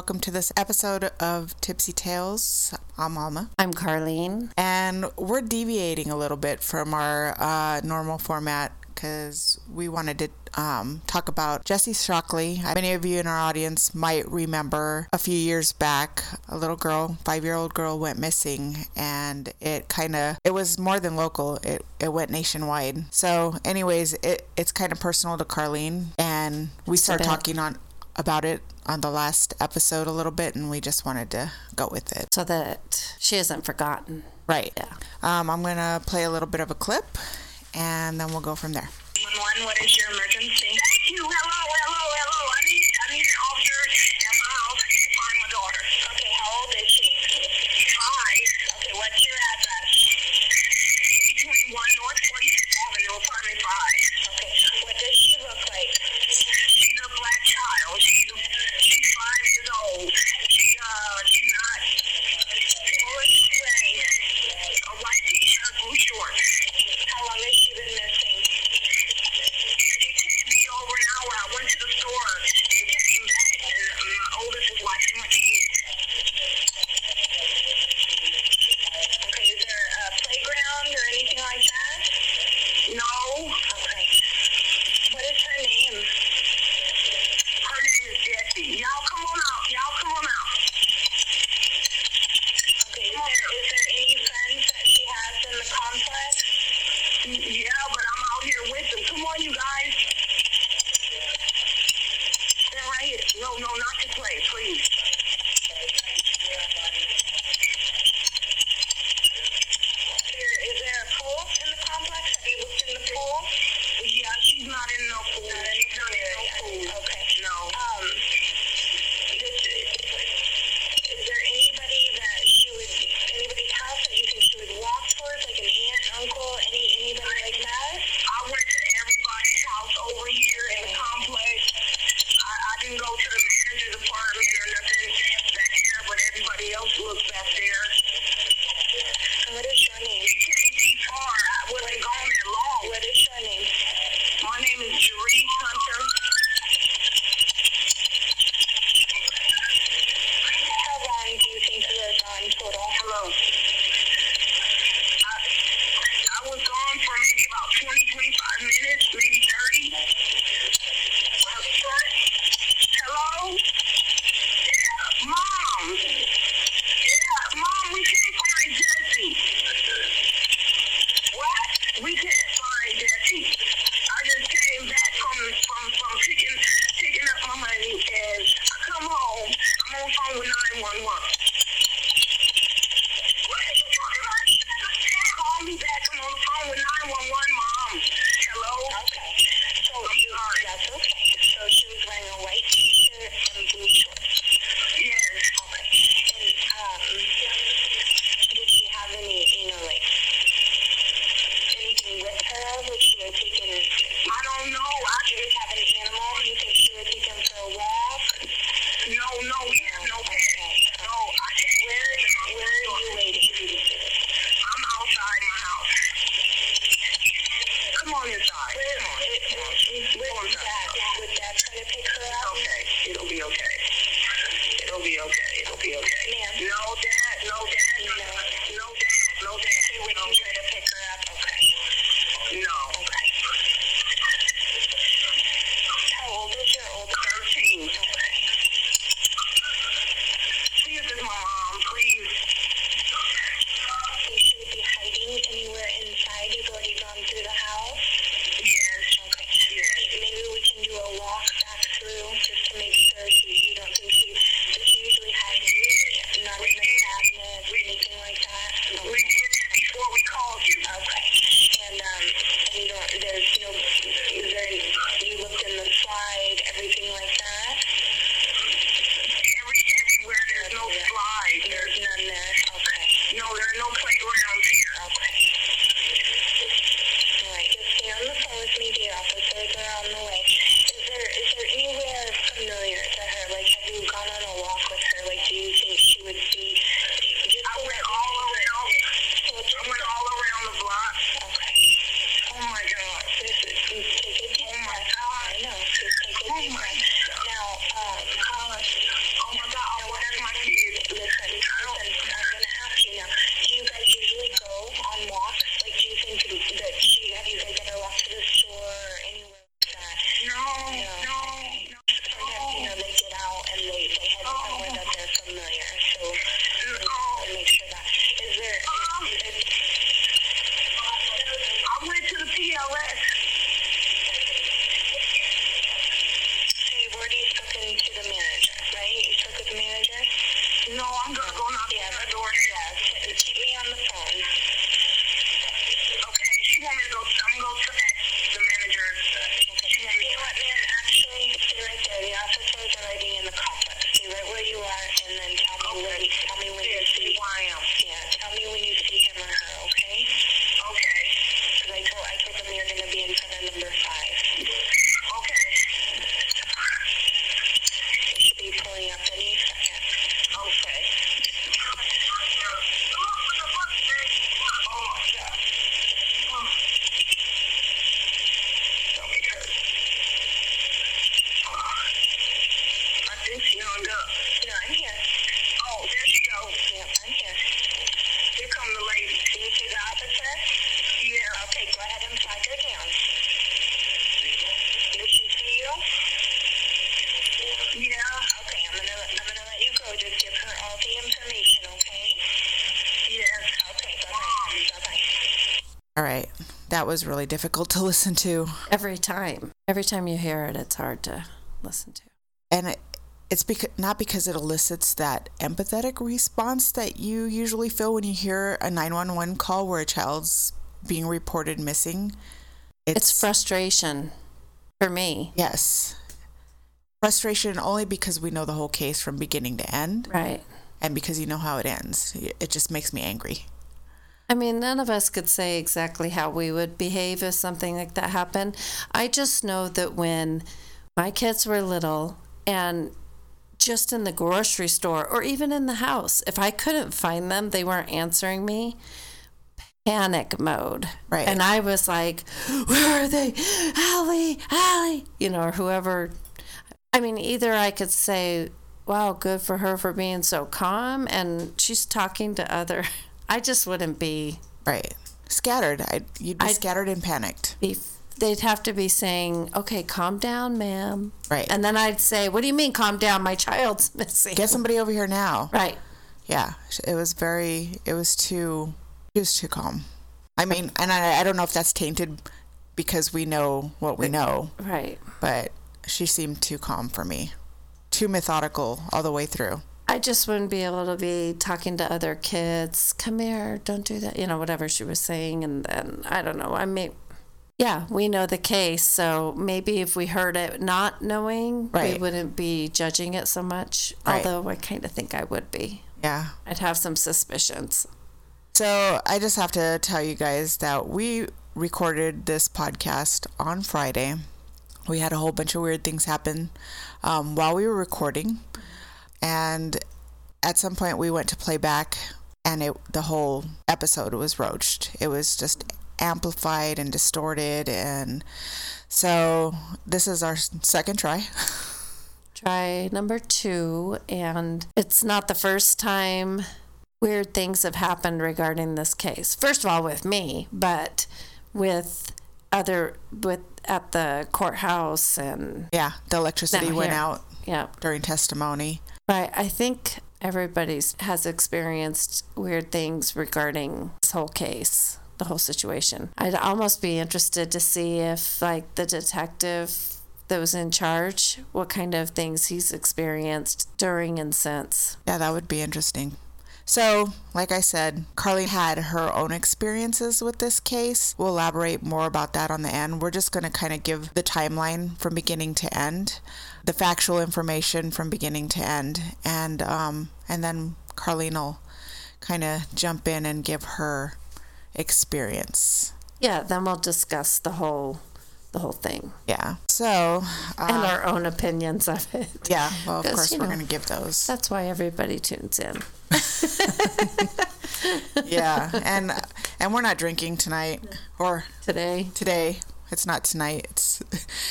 welcome to this episode of Tipsy Tales. I'm Alma. I'm Carlene. And we're deviating a little bit from our uh, normal format because we wanted to um, talk about Jhessye Shockley. Many of you in our audience might remember a few years back, a little girl, five-year-old girl, went missing, and it kind of it was more than local. It it went nationwide. So, anyways, it it's kind of personal to Carlene, and we start talking on about it on the last episode a little bit, and we just wanted to go with it. So that she isn't forgotten. Right. Yeah. Um, I'm going to play a little bit of a clip, and then we'll go from there. One, what is your emergency? my God. Was really difficult to listen to. Every time. Every time you hear it, it's hard to listen to. And it, it's because not because it elicits that empathetic response that you usually feel when you hear a 911 call where a child's being reported missing. It's frustration for me. Yes. Frustration only because we know the whole case from beginning to end Right. and because you know how it ends. It just makes me angry. I mean, none of us could say exactly how we would behave if something like that happened. I just know that when my kids were little and just in the grocery store or even in the house, if I couldn't find them, they weren't answering me. Panic mode. Right. And I was like, where are they? Allie, Allie, you know, or whoever. I mean, either I could say, wow, good for her for being so calm and she's talking to other. I just wouldn't be Right. Scattered. I, you'd be I- scattered and panicked. be they'd have to be saying, "Okay, calm down, ma'am." Right. And then I'd say, "What do you mean, calm down? My child's missing." Get somebody over here now. right. Yeah, it was very. It was too. It was too calm. I mean, and I, I don't know if that's tainted because we know what we know, Right. but she seemed too calm for me, too methodical all the way through. I just wouldn't be able to be talking to other kids. Come here, don't do that. You know, whatever she was saying, and then I don't know. I mean, yeah, we know the case, so maybe if we heard it not knowing, we wouldn't be judging it so much. Right. Although I kind of think I would be. Yeah. I'd have some suspicions. So I just have to tell you guys that we recorded this podcast on Friday. We had a whole bunch of weird things happen um, while we were recording, and at some point we went to play back, and it the whole episode was roached. It was just amplified and distorted, and so this is our second try. try number two, and it's not the first time weird things have happened regarding this case. First of all, with me, but with other with at the courthouse and yeah, the electricity went here. out yeah. during testimony. Right. I think everybody's has experienced weird things regarding this whole case, the whole situation. I'd almost be interested to see if like the detective that was in charge, what kind of things he's experienced during and since. Yeah, that would be interesting. So, like I said, Carly had her own experiences with this case. We'll elaborate more about that on the end. We're just going to kind of give the timeline from beginning to end, the factual information from beginning to end, and um, and then Carlene will kind of jump in and give her experience. Yeah, then we'll discuss the whole the whole thing Yeah. So, and uh, our own opinions of it. yeah. Well, of course, we're going to give those. That's why everybody tunes in. Yeah, and and we're not drinking tonight or Today, today. It's not tonight. It's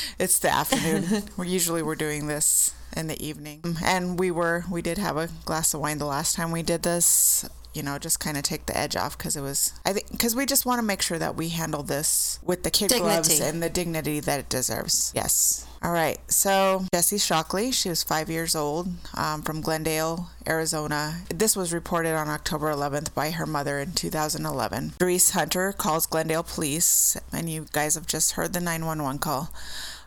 it's the afternoon. we're usually we're doing this in the evening. And we were we did have a glass of wine the last time we did this. You know, just kind of take the edge off because it was I think because we just want to make sure that we handle this with the kid gloves and the dignity that it deserves. Yes. All right. So Jhessye Shockley, she was five years old, um, from Glendale, Arizona. This was reported on October 11th by her mother in 2011. Doris Hunter calls Glendale police, and you guys have just heard the 911 call.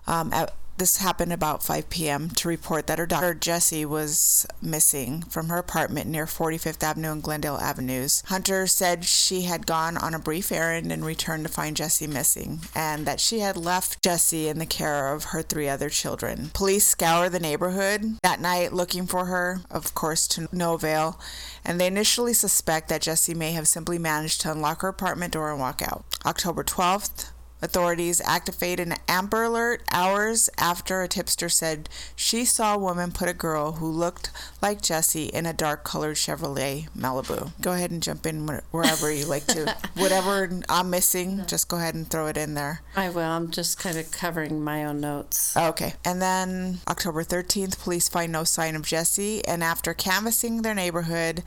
Um, at this happened about 5 p.m. to report that her daughter Jhessye was missing from her apartment near 45th Avenue and Glendale Avenues. Hunter said she had gone on a brief errand and returned to find Jhessye missing, and that she had left Jhessye in the care of her three other children. Police scour the neighborhood that night looking for her, of course, to no avail, and they initially suspect that Jhessye may have simply managed to unlock her apartment door and walk out. October 12th, Authorities activated an Amber Alert hours after a tipster said she saw a woman put a girl who looked like Jhessye in a dark colored Chevrolet Malibu. Go ahead and jump in wherever you like to. Whatever I'm missing, just go ahead and throw it in there. I will. I'm just kind of covering my own notes. Okay. And then October 13th, police find no sign of Jhessye, and after canvassing their neighborhood,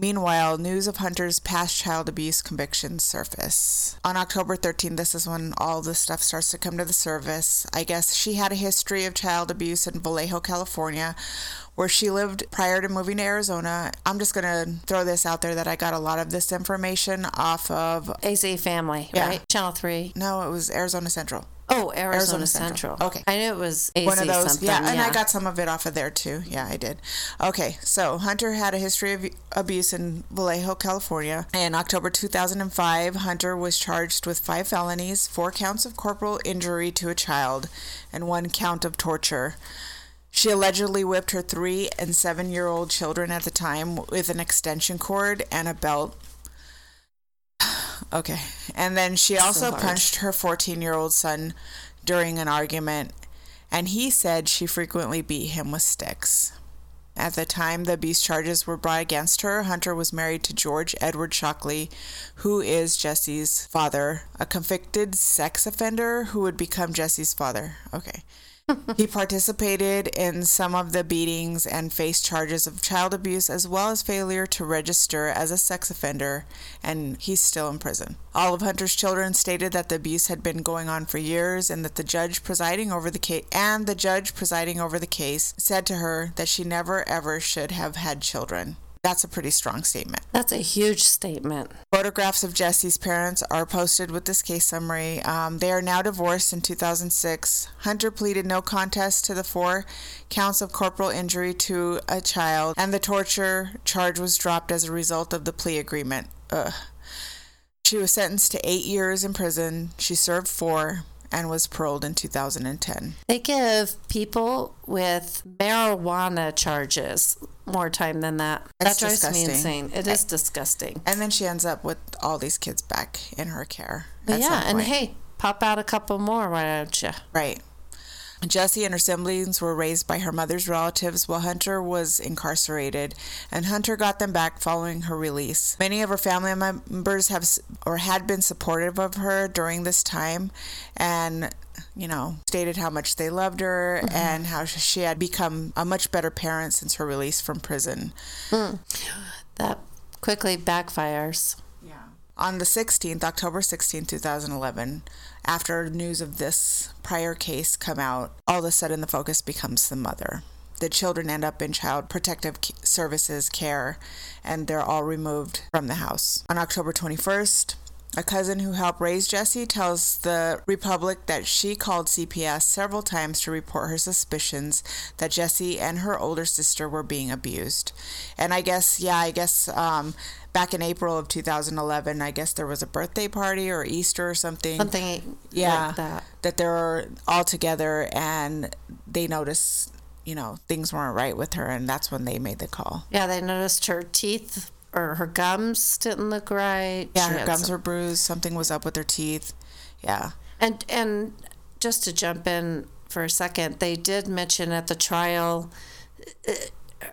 Meanwhile, news of Hunter's past child abuse convictions surface. On October 13th, this is when all this stuff starts to come to the surface. I guess she had a history of child abuse in Vallejo, California, where she lived prior to moving to Arizona. I'm just going to throw this out there that I got a lot of this information off of AZ Family, Yeah. right? Channel 3. No, it was Arizona Central. Oh, Arizona, Arizona Central. Central. Okay. I knew it was AZ one of those something. yeah and i got some of it off of there too yeah i did okay so hunter had a history of abuse in vallejo california in october 2005 hunter was charged with five felonies four counts of corporal injury to a child and one count of torture she allegedly whipped her three and seven year old children at the time with an extension cord and a belt Okay. And then she also punched her 14 year old son during an argument, and he said she frequently beat him with sticks. At the time the abuse charges were brought against her, Hunter was married to George Edward Shockley, who is Jhessye's father, a convicted sex offender who would become Jhessye's father. Okay. He participated in some of the beatings and faced charges of child abuse as well as failure to register as a sex offender, and he's still in prison. All of Hunter's children stated that the abuse had been going on for years and that the judge presiding over the case and the judge presiding over the case said to her that she never ever should have had children. That's a pretty strong statement. That's a huge statement. Photographs of Jhessye's parents are posted with this case summary. Um, they are now divorced in 2006. Hunter pleaded no contest to the four counts of corporal injury to a child, and the torture charge was dropped as a result of the plea agreement. Ugh. She was sentenced to eight years in prison. She served four and was paroled in 2010. They give people with marijuana charges more time than that. That's that drives me insane. It is disgusting. And then she ends up with all these kids back in her care. But yeah, and hey, pop out a couple more, why don't you? Right. Jhessye and her siblings were raised by her mother's relatives while Hunter was incarcerated, and Hunter got them back following her release. Many of her family members have or had been supportive of her during this time, and you know stated how much they loved her mm-hmm. and how she had become a much better parent since her release from prison. Mm. That quickly backfires. On the 16th, October 16, 2011, after news of this prior case come out, all of a sudden the focus becomes the mother. The children end up in Child Protective Services care and they're all removed from the house. On October 21st, a cousin who helped raise Jhessye tells the Republic that she called CPS several times to report her suspicions that Jhessye and her older sister were being abused. And I guess, yeah, I guess um, back in April of 2011, I guess there was a birthday party or Easter or something. Something yeah, like that. they were all together and they noticed, you know, things weren't right with her, and that's when they made the call. Yeah, they noticed her teeth or her gums didn't look right. Yeah, She her gums some- were bruised. Something was up with her teeth. Yeah. And and just to jump in for a second, they did mention at the trial uh,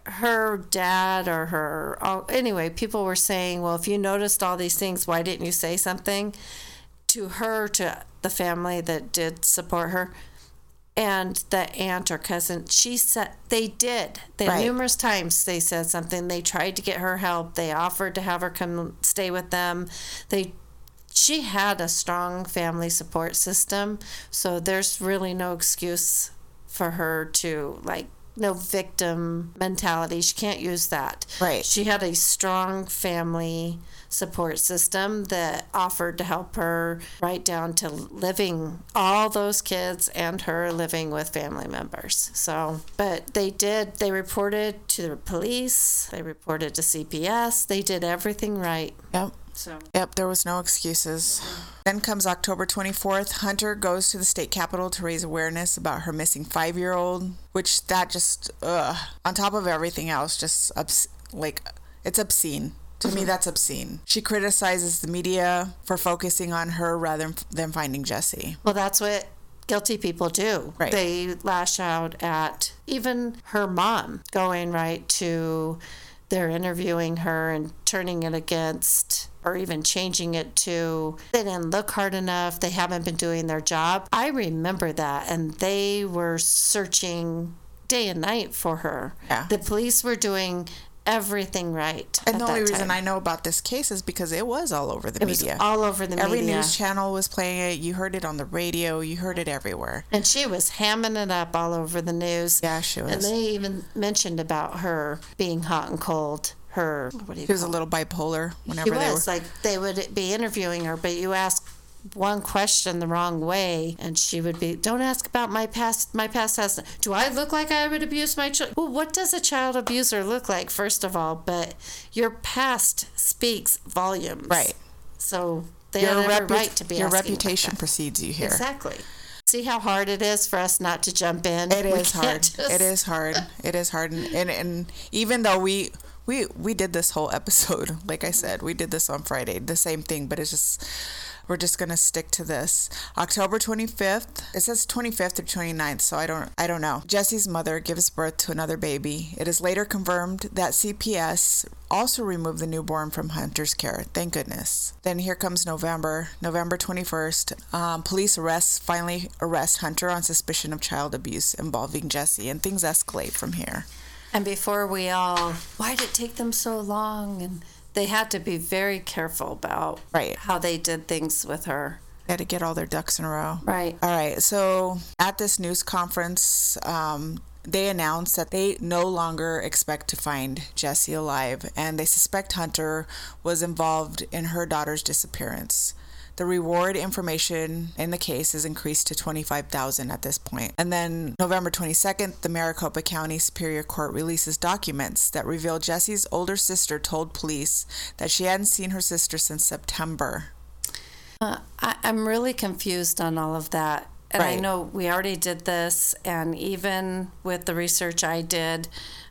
her dad or her anyway, people were saying, "Well, if you noticed all these things, why didn't you say something?" To her, to the family that did support her, and the aunt or cousin, she said they did. They Right. numerous times they said something. They tried to get her help. They offered to have her come stay with them. They she had a strong family support system, so there's really no excuse for her to like no victim mentality. She can't use that. Right. She had a strong family support system that offered to help her right down to living all those kids and her living with family members. So, but they did, they reported to the police, they reported to CPS, they did everything right. Yep. So, Yep, there was no excuses. Then comes October 24th. Hunter goes to the state capitol to raise awareness about her missing five year old, which that just, ugh, on top of everything else, just obs- like, it's obscene. To me, mm-hmm. that's obscene. She criticizes the media for focusing on her rather than finding Jhessye. well, that's what guilty people do. Right. They lash out at even her mom, going right to they're interviewing her and turning it against or even changing it to they didn't look hard enough, they haven't been doing their job. I remember that and they were searching day and night for her. Yeah. The police were doing everything right. And the only reason time. I know about this case is because it was all over the it was media. all over the Every media. Every news channel was playing it. You heard it on the radio. You heard it everywhere. And she was hamming it up all over the news. Yeah, she was. And they even mentioned about her being hot and cold. Her, what do you She was a little bipolar whenever She they were. was like they would be interviewing her, but you ask one question the wrong way, and she would be, "Don't ask about my past. My past has. Do I look like I would abuse my child? Well, what does a child abuser look like, first of all? But your past speaks volumes, Right. So they your have repu- right to be your asking like reputation precedes you here. Exactly. See how hard it is for us not to jump in. It is hard. just- It is hard. It is hard. And, and and even though we we we did this whole episode, like I said, we did this on Friday, the same thing, but it's just we're just gonna stick to this. October twenty fifth. It says twenty fifth or 29th, so I don't I don't know. Jhessye's mother gives birth to another baby. It is later confirmed that CPS also removed the newborn from Hunter's care. Thank goodness. Then here comes November, November 21st. Um, police arrests finally arrest Hunter on suspicion of child abuse involving Jhessye, and things escalate from here. And before we all, why did it take them so long? And they had to be very careful about Right. how they did things with her. They had to get all their ducks in a row. Right. All right. So at this news conference, um, they announced that they no longer expect to find Jhessye alive, and they suspect Hunter was involved in her daughter's disappearance. The reward information in the case is increased to 25,000 at this point. And then November 22nd, the Maricopa County Superior Court releases documents that reveal Jhessye's older sister told police that she hadn't seen her sister since September. Uh, I, I'm really confused on all of that. And I know we already did this, and even with the research I did,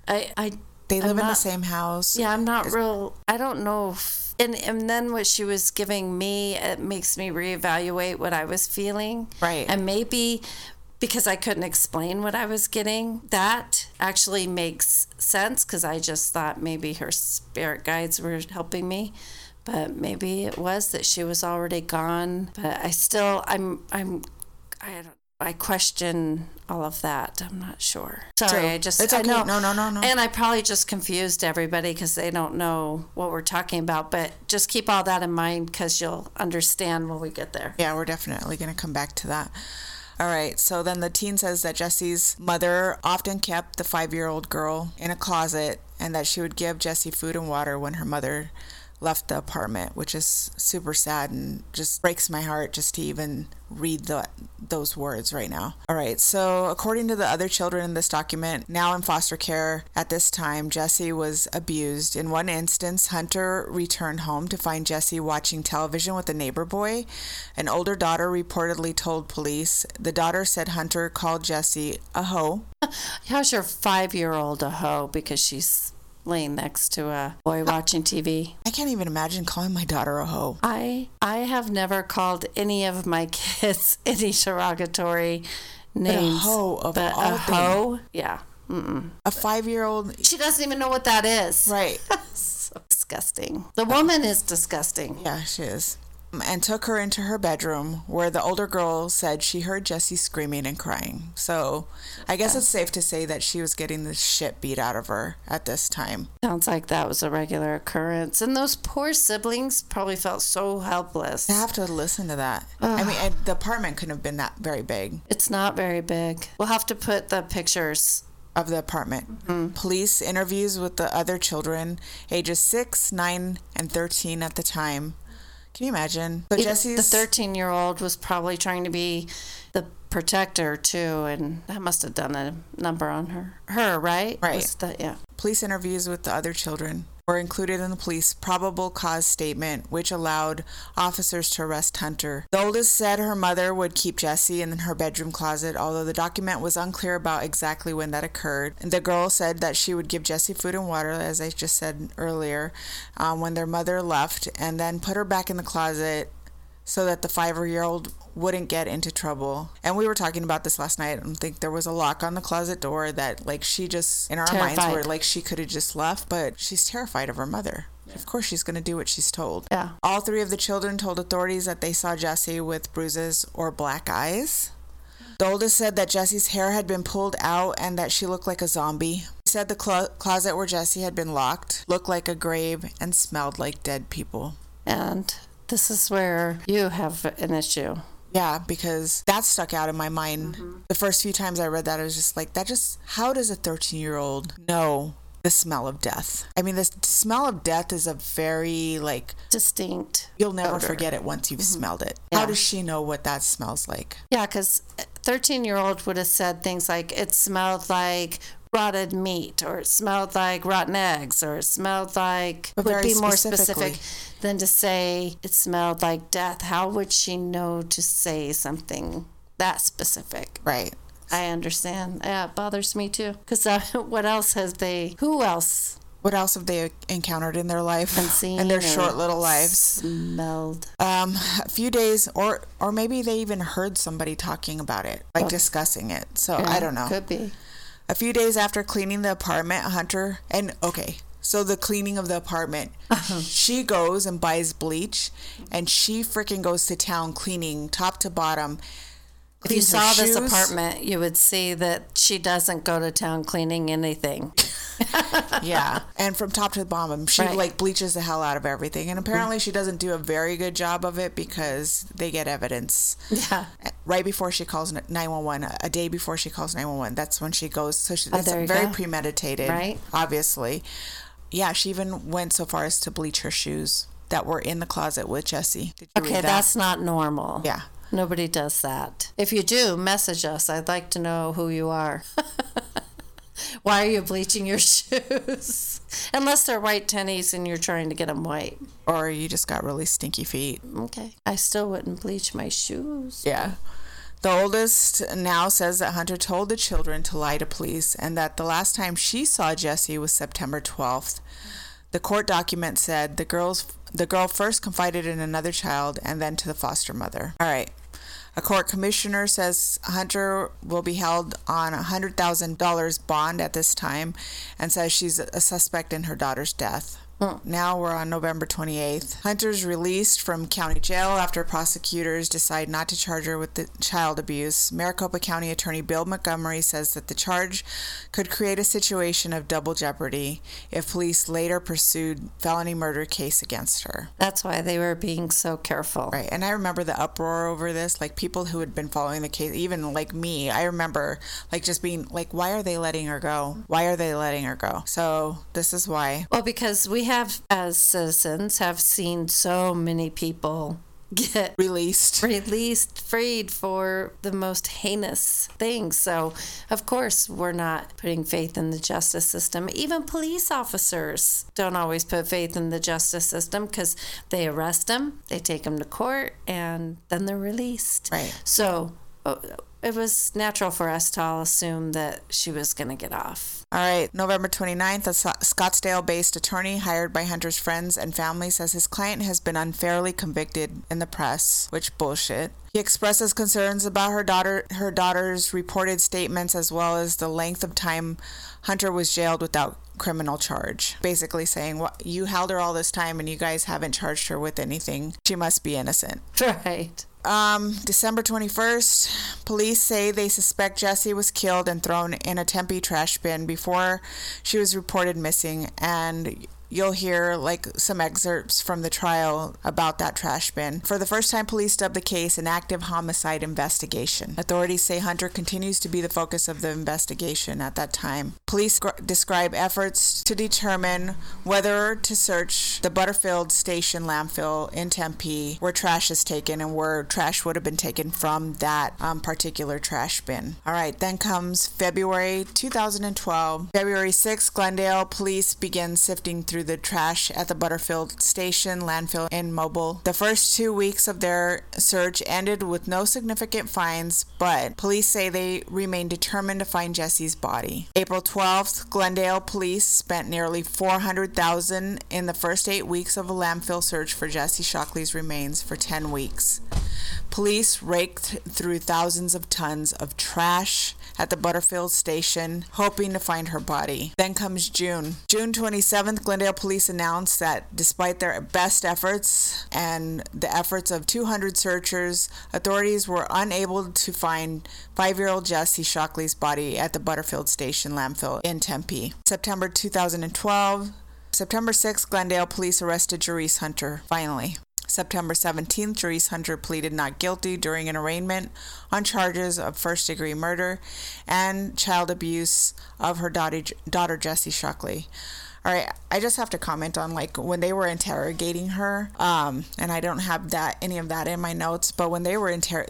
I, I They live I'm in the same house. Yeah, I'm not real. I don't know. If, and and then what she was giving me, it makes me reevaluate what I was feeling. Right. And maybe because I couldn't explain what I was getting, that actually makes sense because I just thought maybe her spirit guides were helping me. But maybe it was that she was already gone. But I still, I'm, I'm, I don't. I question all of that. I'm not sure. Sorry. I just It's I okay. know. No, no, no, no. And I probably just confused everybody because they don't know what we're talking about. But just keep all that in mind because you'll understand when we get there. Yeah, we're definitely going to come back to that. All right, so then the teen says that Jhessye's mother often kept the five year old girl in a closet and that she would give Jhessye food and water when her mother left the apartment, which is super sad and just breaks my heart just to even read the, those words right now. All right, so according to the other children in this document, now in foster care at this time, Jhessye was abused. In one instance, Hunter returned home to find Jhessye watching television with a neighbor boy. An older daughter reportedly told police. The daughter said Hunter called Jesse a hoe. How's your five year old a hoe because she's laying next to a boy watching TV? I can't even imagine calling my daughter a hoe. I I have never called any of my kids any derogatory names. A hoe of but all a things. hoe, yeah. A five year old. She doesn't even know what that is. Right. so disgusting. The woman is disgusting. Yeah, she is. And took her into her bedroom where the older girl said she heard Jhessye screaming and crying. So I guess it's safe to say that she was getting the shit beat out of her at this time. Sounds like that was a regular occurrence. And those poor siblings probably felt so helpless. To have to listen to that. I mean, the apartment couldn't have been that very big. It's not very big. We'll have to put the pictures of the apartment. Mm-hmm. Police interviews with the other children, ages 6, 9, and 13 at the time. Can you imagine? So Even Jhessye's the 13 year old was probably trying to be the protector too, and that must have done a number on her. Her, right? Right. The- yeah. police interviews with the other children were included in the police probable cause statement, which allowed officers to arrest Hunter. The oldest said her mother would keep Jhessye in her bedroom closet, although the document was unclear about exactly when that occurred. The girl said that she would give Jhessye food and water, as I just said earlier, um, when their mother left, and then put her back in the closet so that the five year old wouldn't get into trouble. And we were talking about this last night. I think there was a lock on the closet door that, like, she just, in our minds, were like she could have just left, but she's terrified of her mother. Of course, she's going to do what she's told. Yeah. All three of the children told authorities that they saw Jhessye with bruises or black eyes. The oldest said that Jhessye's hair had been pulled out and that she looked like a zombie. He said the clo- closet where Jhessye had been locked looked like a grave and smelled like dead people. And this is where you have an issue. Yeah, because that stuck out in my mind. Mm-hmm. The first few times I read that, I was just like, that just, how does a 13 year old know the smell of death? I mean, the smell of death is a very, like, Distinct. you'll never odor. forget it once you've smelled it. How does she know what that smells like? Yeah, because 13 year old would have said things like it smelled like rotted meat or it smelled like rotten eggs or it smelled like But would be more specific than to say it smelled like death. How would she know to say something that specific? Right. I understand. Yeah, it bothers me too. Because uh, what else has they, who else What else have they encountered in their life in their short little lives? Smelled. Um, a few days, or or maybe they even heard somebody talking about it, like discussing it. So I don't know. Could be. A few days after cleaning the apartment, Hunter and okay, so the cleaning of the apartment, uh-huh. she goes and buys bleach, and she freaking goes to town cleaning top to bottom. If you saw this apartment, you would see that she doesn't go to town cleaning anything. yeah, and from top to bottom, she Right. like bleaches the hell out of everything, and apparently she doesn't do a very good job of it because they get evidence. Yeah. Eh, right before she calls 911, a day before she calls 911, that's when she goes. So she, Oh, there you very go. premeditated, Right. Obviously. Yeah, she even went so far as to bleach her shoes that were in the closet with Jhessye. Okay, that? that's not normal. Yeah. Nobody does that. If you do, message us. I'd like to know who you are. Why are you bleaching your shoes? Unless they're white tennies and you're trying to get them white. Or you just got really stinky feet. Okay. I still wouldn't bleach my shoes. Yeah. The oldest now says that Hunter told the children to lie to police and that the last time she saw Jhessye was September 12th. The court document said the girls the girl first confided in another child and then to the foster mother. All right. A court commissioner says Hunter will be held on a $100,000 bond at this time and says she's a suspect in her daughter's death. Now we're on November 28th. Hunter's released from county jail after prosecutors decide not to charge her with the child abuse. Maricopa County Attorney Bill Montgomery says that the charge could create a situation of double jeopardy if police later pursued felony murder case against her. That's why they were being so careful. Right. And I remember the uproar over this, like people who had been following the case, even like me, I remember like just being like, why are they letting her go? Why are they letting her go? So this is why. Well, because we have, as citizens, have seen so many people get Released. released, freed for the most heinous things. So, of course, we're not putting faith in the justice system. Even police officers don't always put faith in the justice system because they arrest them, they take them to court, and then they're released. Right. So, uh, it was natural for us to all assume that she was going to get off. All right, November 29th, a Scottsdale based attorney hired by Hunter's friends and family says his client has been unfairly convicted in the press, which bullshit. He expresses concerns about her daughter her daughter's reported statements as well as the length of time Hunter was jailed without criminal charge. Basically saying, "What you held her all this time and you guys haven't charged her with anything. She must be innocent." Right. Um, December 21st, police say they suspect Jhessye was killed and thrown in a Tempe trash bin before she was reported missing. And you'll hear like some excerpts from the trial about that trash bin. For the first time, police dubbed the case an active homicide investigation. Authorities say Hunter continues to be the focus of the investigation at that time. Police gr- describe efforts to determine whether to search the Butterfield Station landfill in Tempe where trash is taken and where trash would have been taken from that um, particular trash bin. All right, then comes February 2012. February 6th, Glendale police begin sifting through the trash at the Butterfield Station landfill in Mobile. The first two weeks of their search ended with no significant finds, but police say they remain determined to find Jhessye's body. April 12th, Glendale police spent nearly 400,000 in the first 8 weeks of a landfill search for Jhessye Shockley's remains for 10 weeks. Police raked through thousands of tons of trash at the Butterfield station, hoping to find her body. Then comes June. June 27th, Glendale police announced that despite their best efforts and the efforts of 200 searchers, authorities were unable to find five year old Jhessye Shockley's body at the Butterfield station landfill in Tempe. September 2012, September 6th, Glendale police arrested Jerice Hunter, finally. September 17th, Jerice Hunter pleaded not guilty during an arraignment on charges of first degree murder and child abuse of her daughter, daughter Jhessye Shockley. All right, I just have to comment on like when they were interrogating her, um, and I don't have that any of that in my notes, but when they were inter-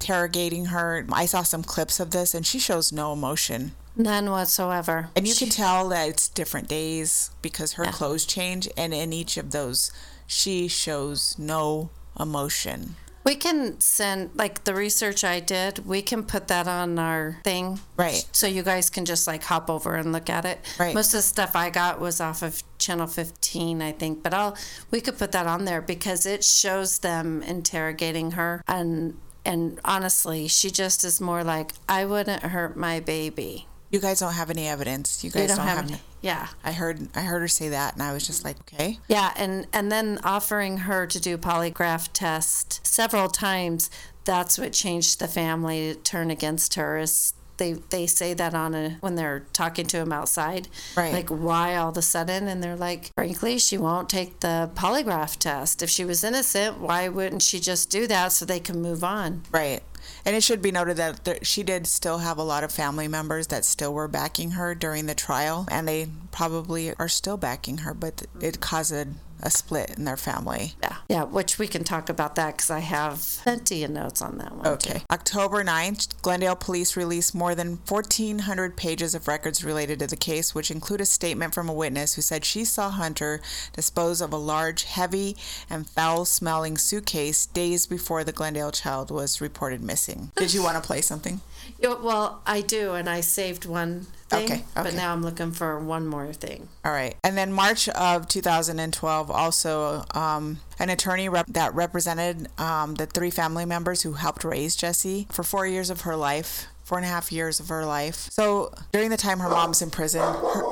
interrogating her, I saw some clips of this, and she shows no emotion. None whatsoever. And you can tell that it's different days because her Yeah. clothes change, and in each of those, she shows no emotion. We can send, like the research I did, we can put that on our thing. Right. So you guys can just like hop over and look at it. Right. Most of the stuff I got was off of channel 15, I think, but I'll, we could put that on there because it shows them interrogating her. And, and honestly, she just is more like, I wouldn't hurt my baby. You guys don't have any evidence. You guys don't, have, any- any. Yeah. I heard I heard her say that, and I was just like, okay. Yeah, and and then offering her to do polygraph test several times. That's what changed the family to turn against her. Is they they say that on a when they're talking to him outside, Right. Like why all of a sudden? And they're like, frankly, she won't take the polygraph test. If she was innocent, why wouldn't she just do that so they can move on? Right. And it should be noted that she did still have a lot of family members that still were backing her during the trial, and they probably are still backing her, but it caused a, split in their family. Yeah, yeah. Which we can talk about that because I have plenty of notes on that one. Okay. too. October 9th, Glendale police released more than 1,400 pages of records related to the case, which include a statement from a witness who said she saw Hunter dispose of a large, heavy, and foul smelling suitcase days before the Glendale child was reported missing. Did you want to play something? Yeah, well, I do, and I saved one thing, Okay, but now I'm looking for one more thing. All right. And then March of 2012, also um, an attorney rep- that represented um, the three family members who helped raise Jhessye for four years of her life, four and a half years of her life. So during the time her mom's in prison, her,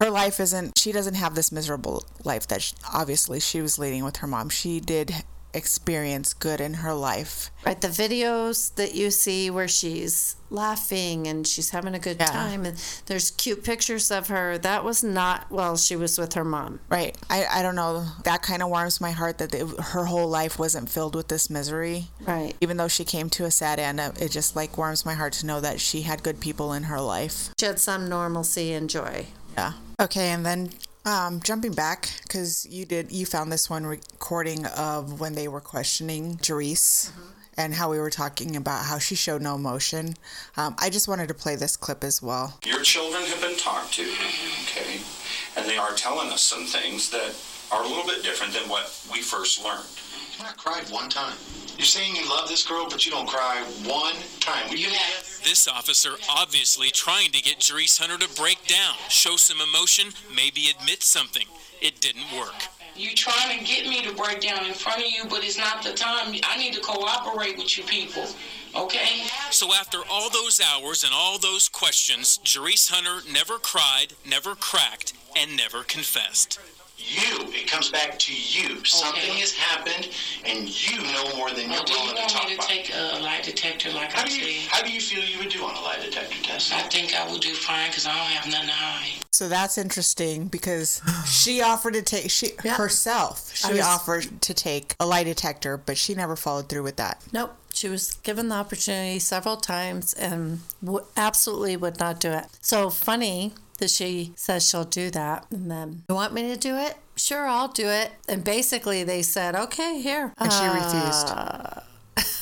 her life isn't, she doesn't have this miserable life that she, obviously she was leading with her mom. She did experience good in her life. Right, the videos that you see where she's laughing and she's having a good Yeah. time, and there's cute pictures of her. That was not while she was with her mom. Right. I, I don't know. That kind of warms my heart that it, her whole life wasn't filled with this misery. Right. even though she came to a sad end uh, it just like warms my heart to know that she had good people in her life She had some normalcy and joy. yeah okay and then um, jumping back because you did you found this one recording of when they were questioning Jerice and how we were talking about how she showed no emotion um, i just wanted to play this clip as well Your children have been talked to, okay, and they are telling us some things that are a little bit different than what we first learned. I cried one time. You're saying you love this girl, but you don't cry one time. Were you together? This officer obviously trying to get Jerice Hunter to break down, show some emotion, maybe admit something. It didn't work. You trying to get me to break down in front of you, but it's not the time. I need to cooperate with you people, okay? So after all those hours and all those questions, Jerice Hunter never cried, never cracked, and never confessed. You. It comes back to you. Something has happened, and you know more than you're Or do you willing to want talk me to about. take a lie detector like How I do you said? how do you feel you would do on a lie detector test? I think I will do fine because I don't have nothing to hide. So that's interesting because she offered to take she Yeah. herself. She was- offered to take a lie detector, but she never followed through with that. Nope. She was given the opportunity several times and w- absolutely would not do it. So funny that she says she'll do that. And then, you want me to do it? Sure, I'll do it. And basically, they said, okay, here. And she Uh, refused.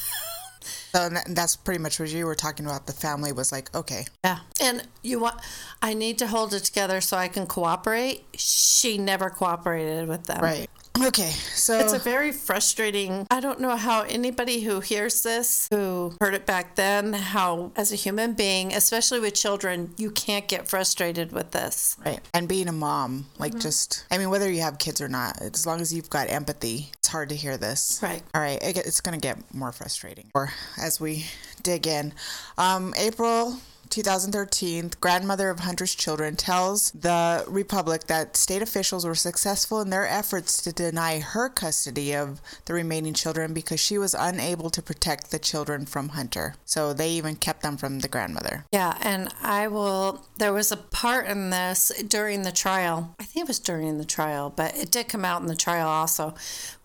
So and that's pretty much what you were talking about. The family was like, okay, Yeah. And you want, I need to hold it together so I can cooperate. She never cooperated with them. right, okay. So It's a very frustrating. I don't know how anybody who hears this, who heard it back then, how as a human being, especially with children, you can't get frustrated with this. Right. And being a mom, like Mm-hmm. just, I mean, whether you have kids or not, as long as you've got empathy, it's hard to hear this. Right. All right. It, it's going to get more frustrating. Or as we dig in, um, April 2013, grandmother of Hunter's children tells the Republic that state officials were successful in their efforts to deny her custody of the remaining children because she was unable to protect the children from Hunter. So they even kept them from the grandmother. Yeah, and I will. There was a part in this during the trial. I think it was during the trial, but it did come out in the trial also,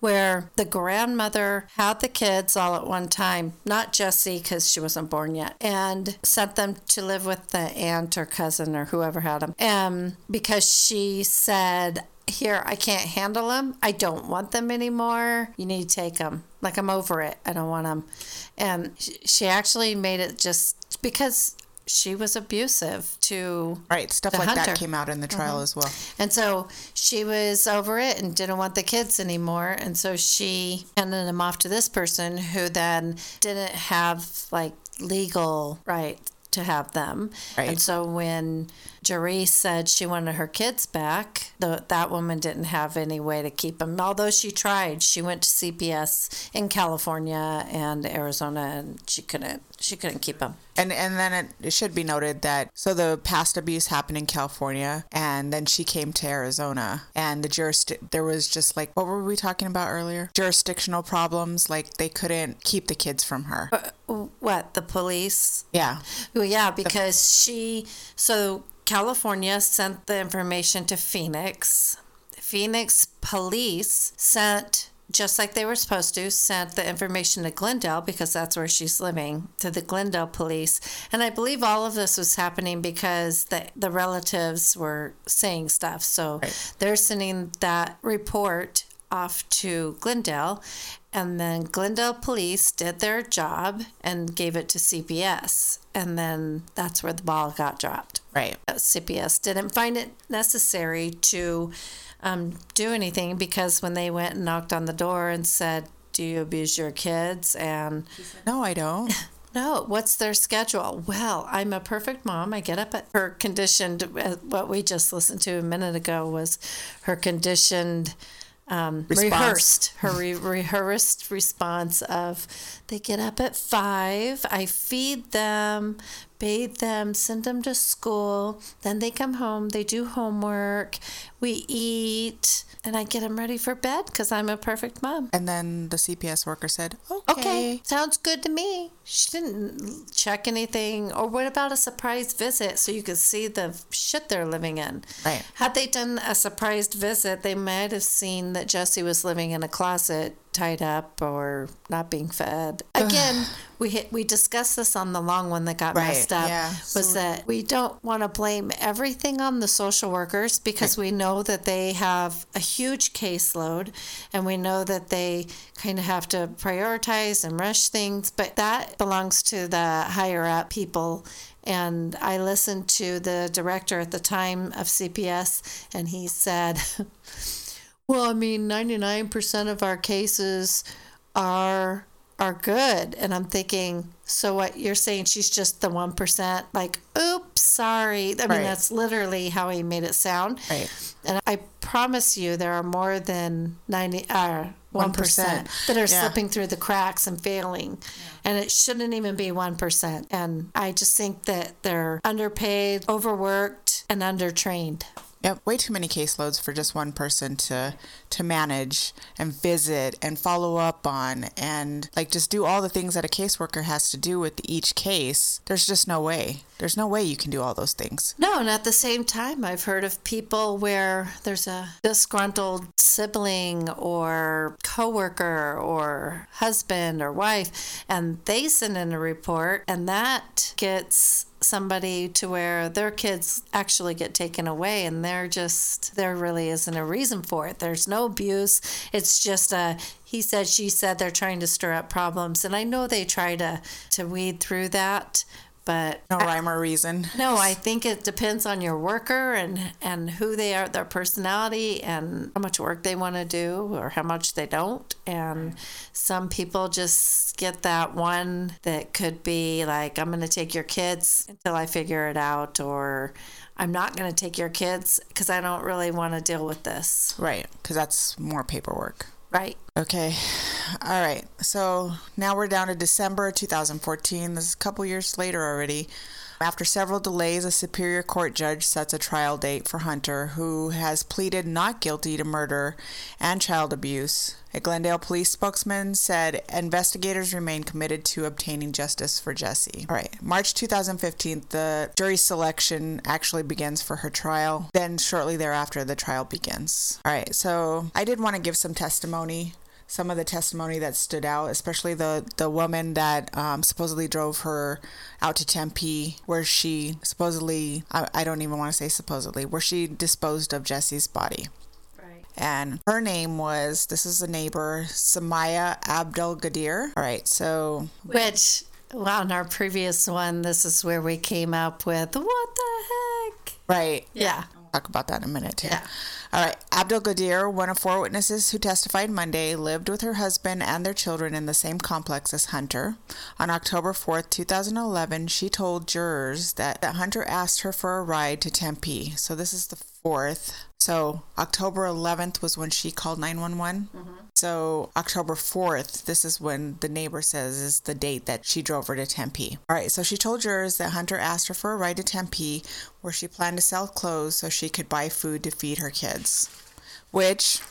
where the grandmother had the kids all at one time, not Jhessye because she wasn't born yet, and sent them to live with the aunt or cousin or whoever had them. And um, because she said, here, I can't handle them. I don't want them anymore. You need to take them. Like, I'm over it. I don't want them. And she actually made it just because she was abusive to Right. Stuff like that Hunter. Mm-hmm. came out in the trial as well. and so she was over it and didn't want the kids anymore. And so she handed them off to this person who then didn't have like legal right to have them. Right. And so when Jerice said she wanted her kids back, the, that woman didn't have any way to keep them. Although she tried, she went to CPS in California and Arizona, and she couldn't. She couldn't keep them. And and then it, it should be noted that so the past abuse happened in California, and then she came to Arizona, and the jurisdic there was just like what were we talking about earlier? Jurisdictional problems, like they couldn't keep the kids from her. Uh, what the police? Yeah, Well, yeah, because she so California sent the information to Phoenix. Phoenix police sent just like they were supposed to sent the information to Glendale because that's where she's living to the Glendale police. And I believe all of this was happening because the the relatives were saying stuff. So they're sending that report off to Glendale and then Glendale police did their job and gave it to CPS and then that's where the ball got dropped right. CPS didn't find it necessary to um, do anything because when they went and knocked on the door and said, Do you abuse your kids? And No, I don't. no, what's their schedule? Well, I'm a perfect mom. I get up at her conditioned, uh, what we just listened to a minute ago was her conditioned. Um, rehearsed her re- rehearsed response of they get up at five i feed them bathe them send them to school then they come home they do homework we eat and i get them ready for bed because i'm a perfect mom And then the CPS worker said, "Okay." Okay, sounds good to me. She didn't check anything. Or what about a surprise visit so you could see the shit they're living in? Right. Had they done a surprised visit, they might have seen that Jhessye was living in a closet tied up or not being fed. Again, we hit, we discussed this on the long one that got Right, messed up. yeah. Was So- that we don't want to blame everything on the social workers because we know that they have a huge caseload and we know that they kind of have to prioritize and rush things, but that belongs to the higher up people. And I listened to the director at the time of CPS, and he said, Well, I mean, 99% of our cases are are good. And I'm thinking, so what you're saying she's just the 1%? Like, oops, sorry. I mean, Right. that's literally how he made it sound. Right. And I promise you, there are more than 90, uh, 1% 1%. that are Yeah. slipping through the cracks and failing. Yeah. And it shouldn't even be 1%. And I just think that they're underpaid, overworked, and undertrained. Yep, way too many caseloads for just one person to to manage and visit and follow up on and like just do all the things that a caseworker has to do with each case. There's just no way. There's no way you can do all those things. No, and at the same time, I've heard of people where there's a disgruntled sibling or coworker or husband or wife, and they send in a report, and that gets somebody to where their kids actually get taken away and they're just there really isn't a reason for it. There's no abuse. It's just a he said she said they're trying to stir up problems. And i know they try to to weed through that but No rhyme or reason. no, I think it depends on your worker and and who they are, their personality, and how much work they want to do or how much they don't. And some people just get that one that could be like, I'm going to take your kids until I figure it out, or I'm not going to take your kids because I don't really want to deal with this. Right, because that's more paperwork. Right. Okay. All right. So now we're down to December 2014. This is a couple years later already. After several delays, a Superior Court judge sets a trial date for Hunter, who has pleaded not guilty to murder and child abuse. A Glendale police spokesman said investigators remain committed to obtaining justice for Jhessye. All right. March 2015, the jury selection actually begins for her trial. Then, shortly thereafter, the trial begins. All right. So, I did want to give some testimony some of the testimony that stood out, especially the the woman that um, supposedly drove her out to Tempe, where she supposedly I, I don't even want to say supposedly where she disposed of Jhessye's body. Right. And her name was this is a neighbor, Samaya Abdul Gadir. All right, so Which, well, in our previous one, this is where we came up with what the heck? right, Yeah. Talk about that in a minute too. Yeah. All right. Abdul Gadir, one of four witnesses who testified Monday, lived with her husband and their children in the same complex as Hunter. On October 4th, 2011, she told jurors that, that Hunter asked her for a ride to Tempe. So this is the 4th. So October 11th was when she called 911. Mm-hmm. So October 4th, this is when the neighbor says is the date that she drove her to Tempe. All right, so she told jurors that Hunter asked her for a ride to Tempe where she planned to sell clothes so she could buy food to feed her kids. Which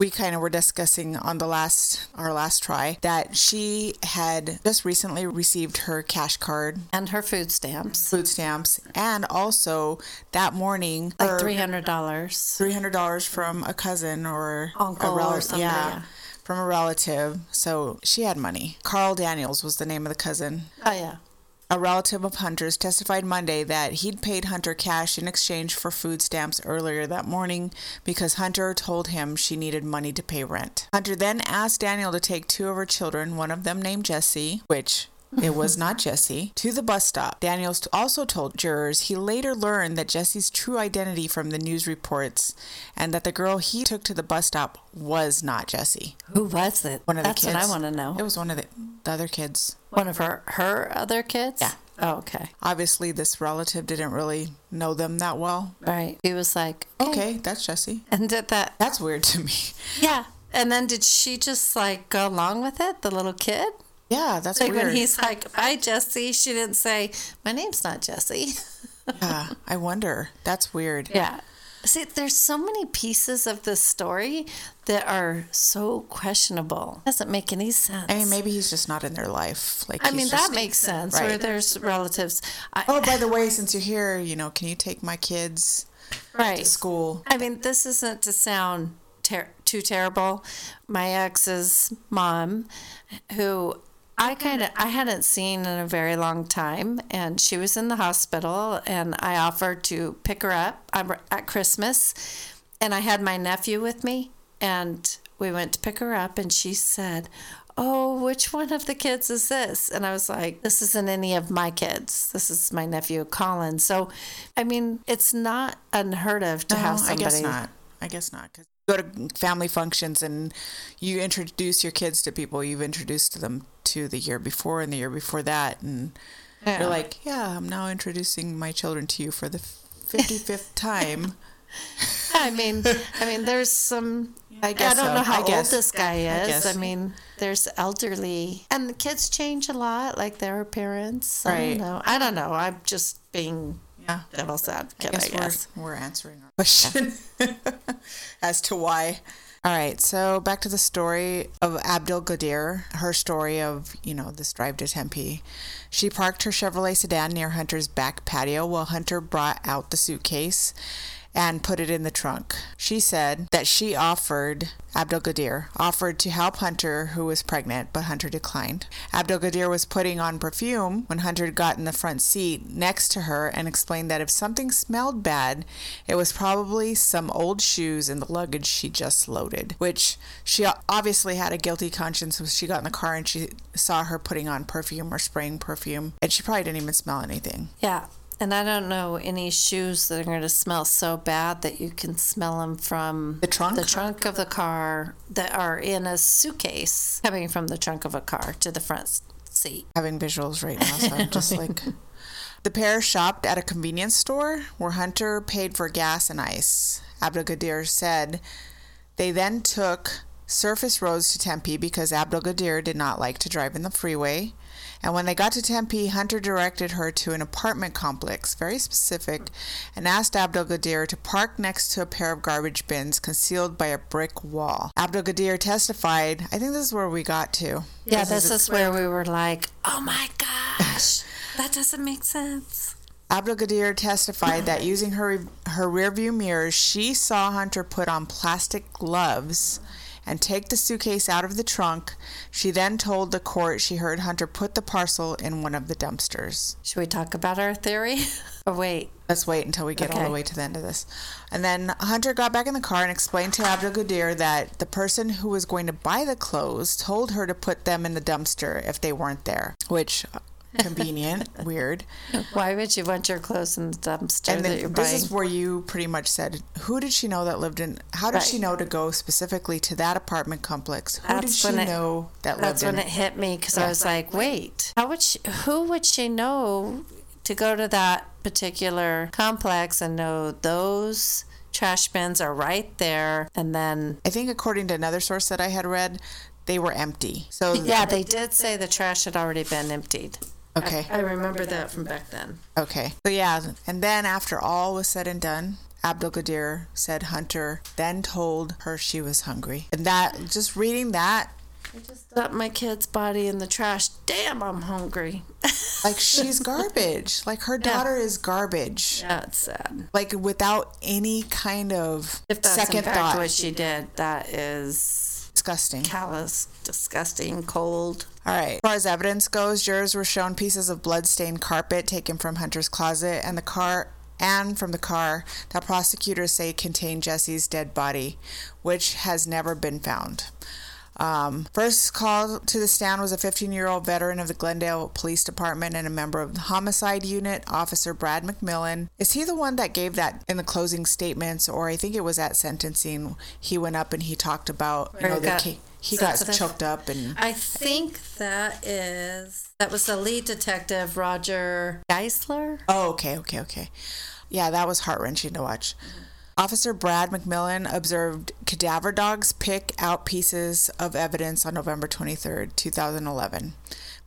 we kind of were discussing on the last our last try that she had just recently received her cash card, And her food stamps. food stamps, and also that morning Like her- $300. three hundred dollars from a cousin or Uncle a or somebody, yeah, yeah. from a relative. So she had money. Carl Daniels was the name of the cousin. Oh, yeah. A relative of Hunter's testified Monday that he'd paid Hunter cash in exchange for food stamps earlier that morning because Hunter told him she needed money to pay rent. Hunter then asked Daniel to take two of her children, one of them named Jhessye, which it was not Jhessye, to the bus stop. Daniels also told jurors he later learned that Jhessye's true identity from the news reports and that the girl he took to the bus stop was not Jhessye. Who was it? One of the kids. That's what I want to know. It was one of the, the other kids. One of her her other kids? Yeah. Oh, okay. Obviously, this relative didn't really know them that well. Right. He was like, Okay, that's Jhessye. And did that. That's weird to me. Yeah. And then did she just like go along with it, the little kid? Yeah, that's Like weird. when he's like, "Bye, Jhessye," she didn't say, "My name's not Jhessye." yeah, I wonder. That's weird. Yeah. See, there's so many pieces of this story that are so questionable. It Doesn't make any sense. I mean, maybe he's just not in their life. Like, I mean, that makes sense. Right. Where there's relatives. I, Oh, by the way, since you're here, you know, can you take my kids right. to school? I mean, this isn't to sound ter- too terrible. My ex's mom, who I kind of I hadn't seen in a very long time, and she was in the hospital, and I offered to pick her up at Christmas, and I had my nephew with me, and we went to pick her up, and she said. Oh, which one of the kids is this? And I was like, this isn't any of my kids. This is my nephew, Colin. So, I mean, it's not unheard of to No, have I somebody. guess not. I guess not. Because go to family functions and you introduce your kids to people you've introduced them to the year before and the year before that, and Yeah. you're like, yeah, I'm now introducing my children to you for the 55th time. I mean, I mean, there's some. I guess don't so. know how I old this guy is. guess. I, mean, there's elderly, and the kids change a lot, like their parents. I Right. don't know. I don't know. I'm just being devil's advocate, I guess guess. we're, we're answering our question as to why. All right, so back to the story of Abdul Gadir, her story of, you know, this drive to Tempe. She parked her Chevrolet sedan near Hunter's back patio while Hunter brought out the suitcase and put it in the trunk. She said that she offered, Abdul Gadir offered to help Hunter, who was pregnant, but Hunter declined. Abdul Gadir was putting on perfume when Hunter got in the front seat next to her and explained that if something smelled bad, it was probably some old shoes in the luggage she just loaded, which she obviously had a guilty conscience when she got in the car and she saw her putting on perfume or spraying perfume, and she probably didn't even smell anything. Yeah. And I don't know any shoes that are going to smell so bad that you can smell them from The trunk? the trunk of the car that are in a suitcase coming from the trunk of a car to the front seat. having visuals right now, so I'm just like. The pair shopped at a convenience store where Hunter paid for gas and ice. Abdul Gadir said they then took surface roads to Tempe because Abdul Gadir did not like to drive in the freeway. And when they got to Tempe, Hunter directed her to an apartment complex, very specific, and asked Abdul Gadir to park next to a pair of garbage bins concealed by a brick wall. Abdul Gadir testified, I think this is where we got to. Yeah, this is where we were like, oh my gosh, that doesn't make sense. Abdul Gadir testified that using her her rearview mirrors, she saw Hunter put on plastic gloves and take the suitcase out of the trunk. She then told the court she heard Hunter put the parcel in one of the dumpsters. Should we talk about our theory? oh, wait. Let's wait until we get all the way to the end of this. And then Hunter got back in the car and explained to Abdul Gadir that the person who was going to buy the clothes told her to put them in the dumpster if they weren't there, which convenient, weird. Why would you want your clothes in the dumpster And that you're this buying? is where you pretty much said, who did she know that lived in? How did she know to go specifically to that apartment complex? Who did she it- know that lived in? That's when it hit me because I was like, wait, how would she, who would she know to go to that particular complex and know those trash bins are right there? And then, I think according to another source that I had read, they were empty. So yeah, they did say the trash had already been emptied. Okay, I remember that from back then. okay. So yeah, and then after all was said and done. Abdul Gadir said Hunter then told her she was hungry. And that, just reading that, I just dumped my kid's body in the trash. Damn, I'm hungry. like she's garbage. Like her daughter is garbage. yeah, it's sad. Like without any kind of If that's second in fact thought. what she did, that is Disgusting. callous, disgusting, cold. All right. As far as evidence goes, jurors were shown pieces of blood-stained carpet taken from Hunter's closet and the car and from the car that prosecutors say contained Jhessye's dead body, which has never been found. Um, first call to the stand was a 15 year old veteran of the Glendale Police Department and a member of the homicide unit, Officer Brad McMillan. Is he the one that gave that in the closing statements, or I think it was at sentencing? He went up and he talked about, you know, it the got ca- he got choked up and I think that is that was the lead detective Roger Geisler. Oh, okay, okay, okay. Yeah, that was heart wrenching to watch. Officer Brad McMillan observed cadaver dogs pick out pieces of evidence on November 23, 2011.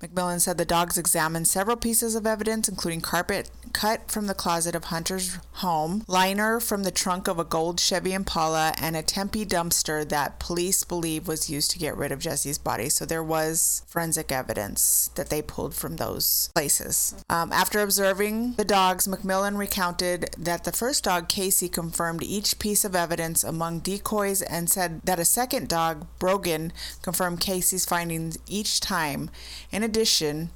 McMillan said the dogs examined several pieces of evidence, including carpet cut from the closet of Hunter's home, liner from the trunk of a gold Chevy Impala, and a Tempe dumpster that police believe was used to get rid of Jhessye's body. So there was forensic evidence that they pulled from those places. Um, after observing the dogs, McMillan recounted that the first dog, Casey, confirmed each piece of evidence among decoys and said that a second dog, Brogan, confirmed Casey's findings each time. In addition,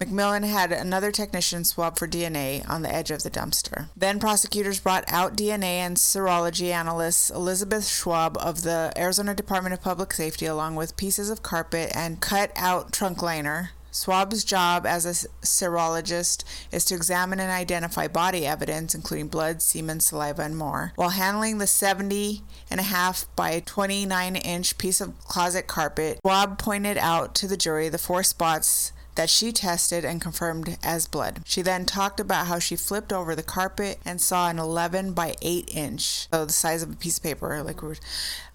McMillan had another technician swab for DNA on the edge of the dumpster. Then prosecutors brought out DNA and serology analyst Elizabeth Schwab of the Arizona Department of Public Safety, along with pieces of carpet and cut out trunk liner. Schwab's job as a serologist is to examine and identify body evidence, including blood, semen, saliva, and more, while handling the 70 and a half by 29 inch piece of closet carpet. Schwab pointed out to the jury the four spots that she tested and confirmed as blood. She then talked about how she flipped over the carpet and saw an 11 by 8 inch, so the size of a piece of paper, like. Um,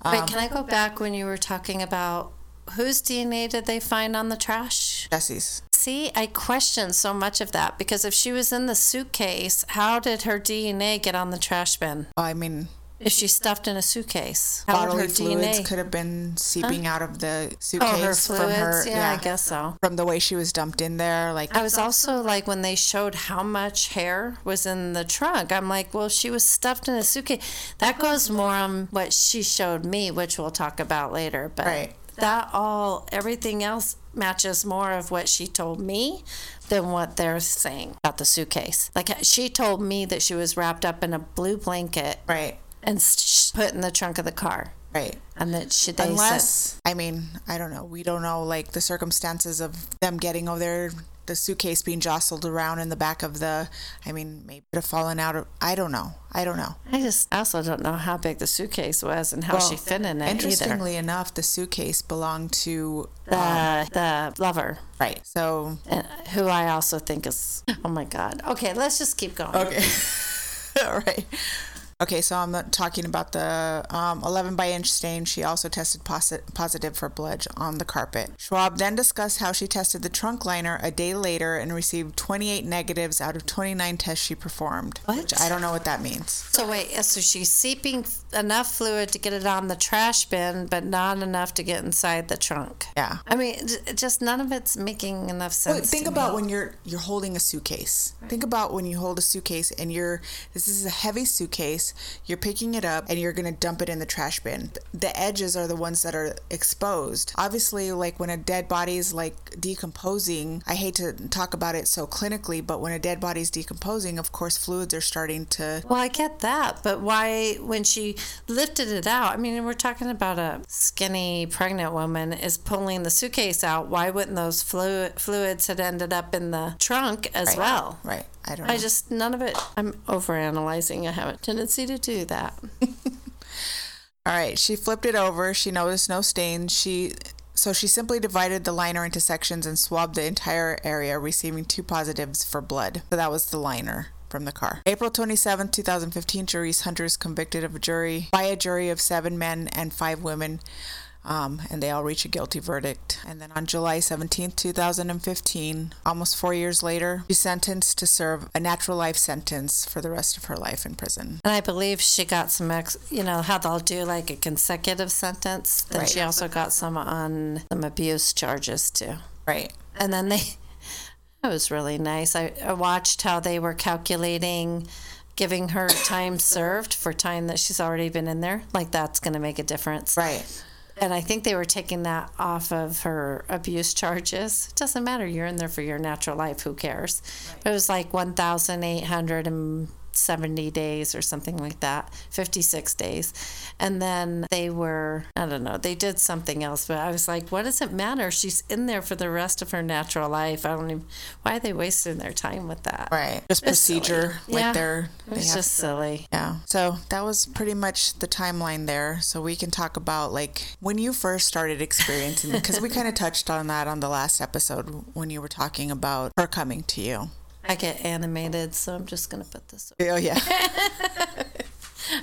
Wait, can I go back when you were talking about whose DNA did they find on the trash? Jhessye's. see, I question so much of that because if she was in the suitcase, how did her DNA get on the trash bin? I mean, If she stuffed in a suitcase, how bodily her fluids DNA? could have been seeping out of the oh, suitcase her from fluids. her. yeah, I guess so. From the way she was dumped in there, like I was also like when they showed how much hair was in the trunk. I'm like, well, she was stuffed in a suitcase. That goes more on what she showed me, which we'll talk about later. But Right. that all, everything else matches more of what she told me than what they're saying about the suitcase. Like she told me that she was wrapped up in a blue blanket right, and s- put in the trunk of the car, right. and that she they Unless, I mean, I don't know. We don't know like the circumstances of them getting over there, the suitcase being jostled around in the back of the. I mean, maybe it have fallen out of. I don't know. I don't know. I just also don't know how big the suitcase was and how she fit in it either. Interestingly enough, the suitcase belonged to The um, the lover. right. So and who I also think is oh my god. Okay, let's just keep going. Okay. All right. Okay, so I'm not talking about the um, 11 by inch stain. She also tested posi- positive for blood on the carpet. Schwab then discussed how she tested the trunk liner a day later and received 28 negatives out of 29 tests she performed. What? Which I don't know what that means. So wait, so she's seeping enough fluid to get it on the trash bin, but not enough to get inside the trunk. Yeah. I mean, just none of it's making enough sense. Well, think about me. when you're you're holding a suitcase. Think about when you hold a suitcase and you're this is a heavy suitcase. You're picking it up and you're gonna dump it in the trash bin. The edges are the ones that are exposed. Obviously, like when a dead body is like decomposing, I hate to talk about it so clinically, but when a dead body is decomposing, of course, fluids are starting to. Well, I get that, but why, when she lifted it out, I mean, we're talking about a skinny pregnant woman is pulling the suitcase out. Why wouldn't those fluid, fluids had ended up in the trunk as Right. well? Right. I don't know. I just, none of it, I'm overanalyzing. I have a tendency to do that. All right, she flipped it over. She noticed no stains. She so she simply divided the liner into sections and swabbed the entire area, receiving two positives for blood. So that was the liner from the car. April 27, 2015, Jerice Hunter is convicted of a jury by a jury of seven men and five women. Um, and they all reach a guilty verdict. And then on July 17, 2015, almost four years later, she's sentenced to serve a natural life sentence for the rest of her life in prison. And I believe she got some, ex, you know, how they'll do like a consecutive sentence. Then Right. she also got some on some abuse charges too. Right. And then they, it was really nice. I, I watched how they were calculating giving her time served for time that she's already been in there. Like that's going to make a difference. Right. And I think they were taking that off of her abuse charges. It doesn't matter. You're in there for your natural life. Who cares? But it was like 1,870 days or something like that, 56 days. And then they were, I don't know, they did something else. But I was like, what does it matter? She's in there for the rest of her natural life. I don't even, why are they wasting their time with that? Right. Just It's silly. procedure. Like Yeah. they're. They was have, just silly. yeah. So that was pretty much the timeline there. So we can talk about like when you first started experiencing because we kind of touched on that on the last episode when you were talking about her coming to you. I get animated, so I'm just going to put this Oh yeah.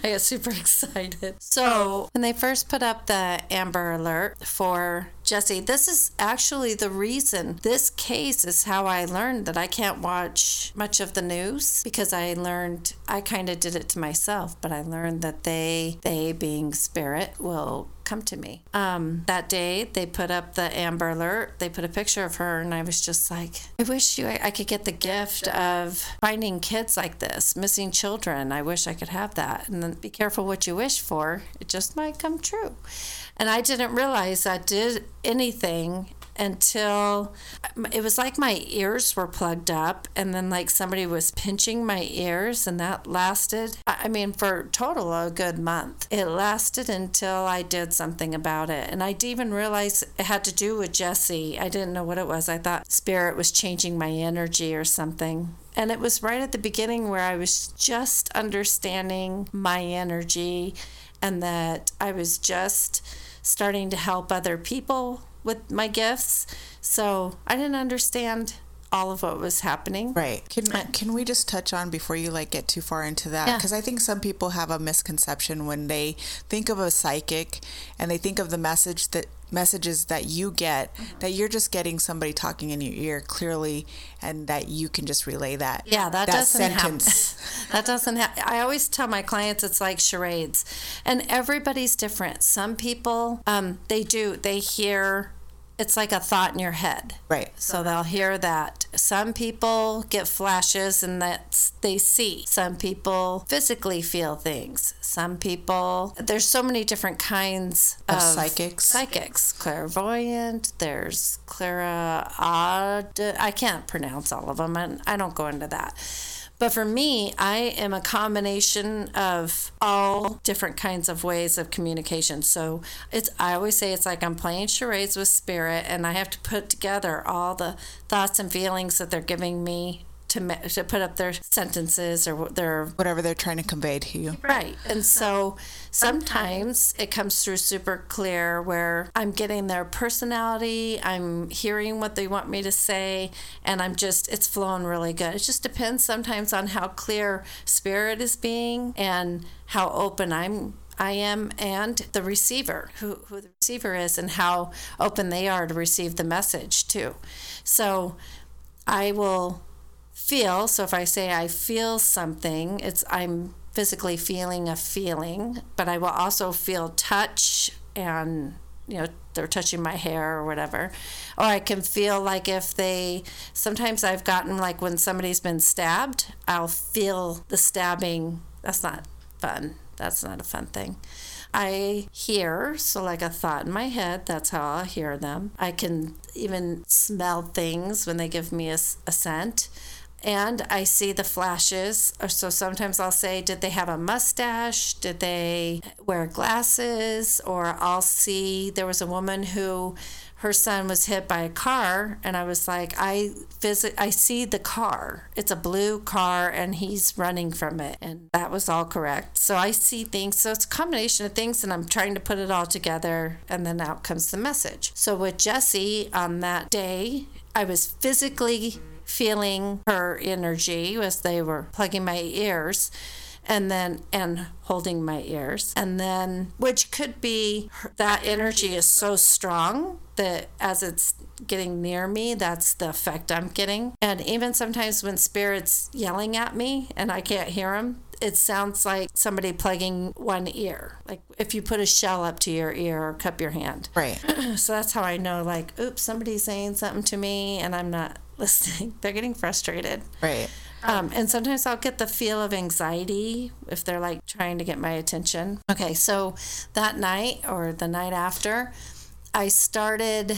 I get super excited. So, when they first put up the Amber Alert for Jhessye, this is actually the reason. This case is how I learned that I can't watch much of the news because I learned I kind of did it to myself, but I learned that they, they being spirit, will come to me. Um, that day they put up the Amber Alert. They put a picture of her, and I was just like, I wish you I could get the gift of finding kids like this, missing children. I wish I could have that. And then be careful what you wish for. It just might come true. And I didn't realize I did anything until it was like my ears were plugged up and then like somebody was pinching my ears and that lasted i mean for total a good month. It lasted until i did something about it. And i didn't even realize it had to do with Jhessye. I didn't know what it was. I thought spirit was changing my energy or something. And it was right at the beginning where i was just understanding my energy and that i was just starting to help other people with my gifts. So I didn't understand all of what was happening. Right. Can can we just touch on before you like get too far into that? Yeah. Because I think some people have a misconception when they think of a psychic and they think of the message that messages that you get that you're just getting somebody talking in your ear clearly and that you can just relay that. Yeah, that, that doesn't sentence. happen. that doesn't happen. I always tell my clients it's like charades, and everybody's different. Some people, um, they do, they hear. It's like a thought in your head. Right. So they'll hear that. Some people get flashes and that's they see. Some people physically feel things. Some people there's so many different kinds Of of, psychics. Psychics, clairvoyant. There's clara I can't pronounce all of them, and I don't go into that. But for me, I am a combination of all different kinds of ways of communication. So it's I always say it's like I'm playing charades with spirit, and I have to put together all the thoughts and feelings that they're giving me to ma- to put up their sentences or their Whatever they're trying to convey to you. Right. And so sometimes it comes through super clear where I'm getting their personality, I'm hearing what they want me to say, and I'm just, it's flowing really good. It just depends sometimes on how clear spirit is being and how open I'm. I am, and the receiver, who, who the receiver is, and how open they are to receive the message, too. So I will feel so if i say i feel something it's i'm physically feeling a feeling but i will also feel touch and you know they're touching my hair or whatever. Or i can feel like if they sometimes i've gotten like when somebody's been stabbed i'll feel the stabbing. That's not fun. That's not a fun thing. I hear, so like a thought in my head, that's how I hear them. I can even smell things when they give me a, a scent and I see the flashes. Uh, so sometimes I'll say, Did they have a mustache? Did they wear glasses? Or I'll see there was a woman who her son was hit by a car and I was like I visit I see the car it's a blue car and he's running from it and that was all correct so I see things so it's a combination of things and I'm trying to put it all together and then out comes the message so with Jhessye on that day I was physically feeling her energy as they were plugging my ears and then and holding my ears. And then which could be that energy is so strong that as it's getting near me that's the effect i'm getting. And even sometimes when spirits yelling at me and i can't hear them it sounds like somebody plugging one ear. Like if you put a shell up to your ear or cup your hand. Right. so that's how i know like oops somebody's saying something to me and i'm not listening they're getting frustrated Right. um, and sometimes I'll get the feel of anxiety if they're like trying to get my attention. Okay, so that night or the night after, I started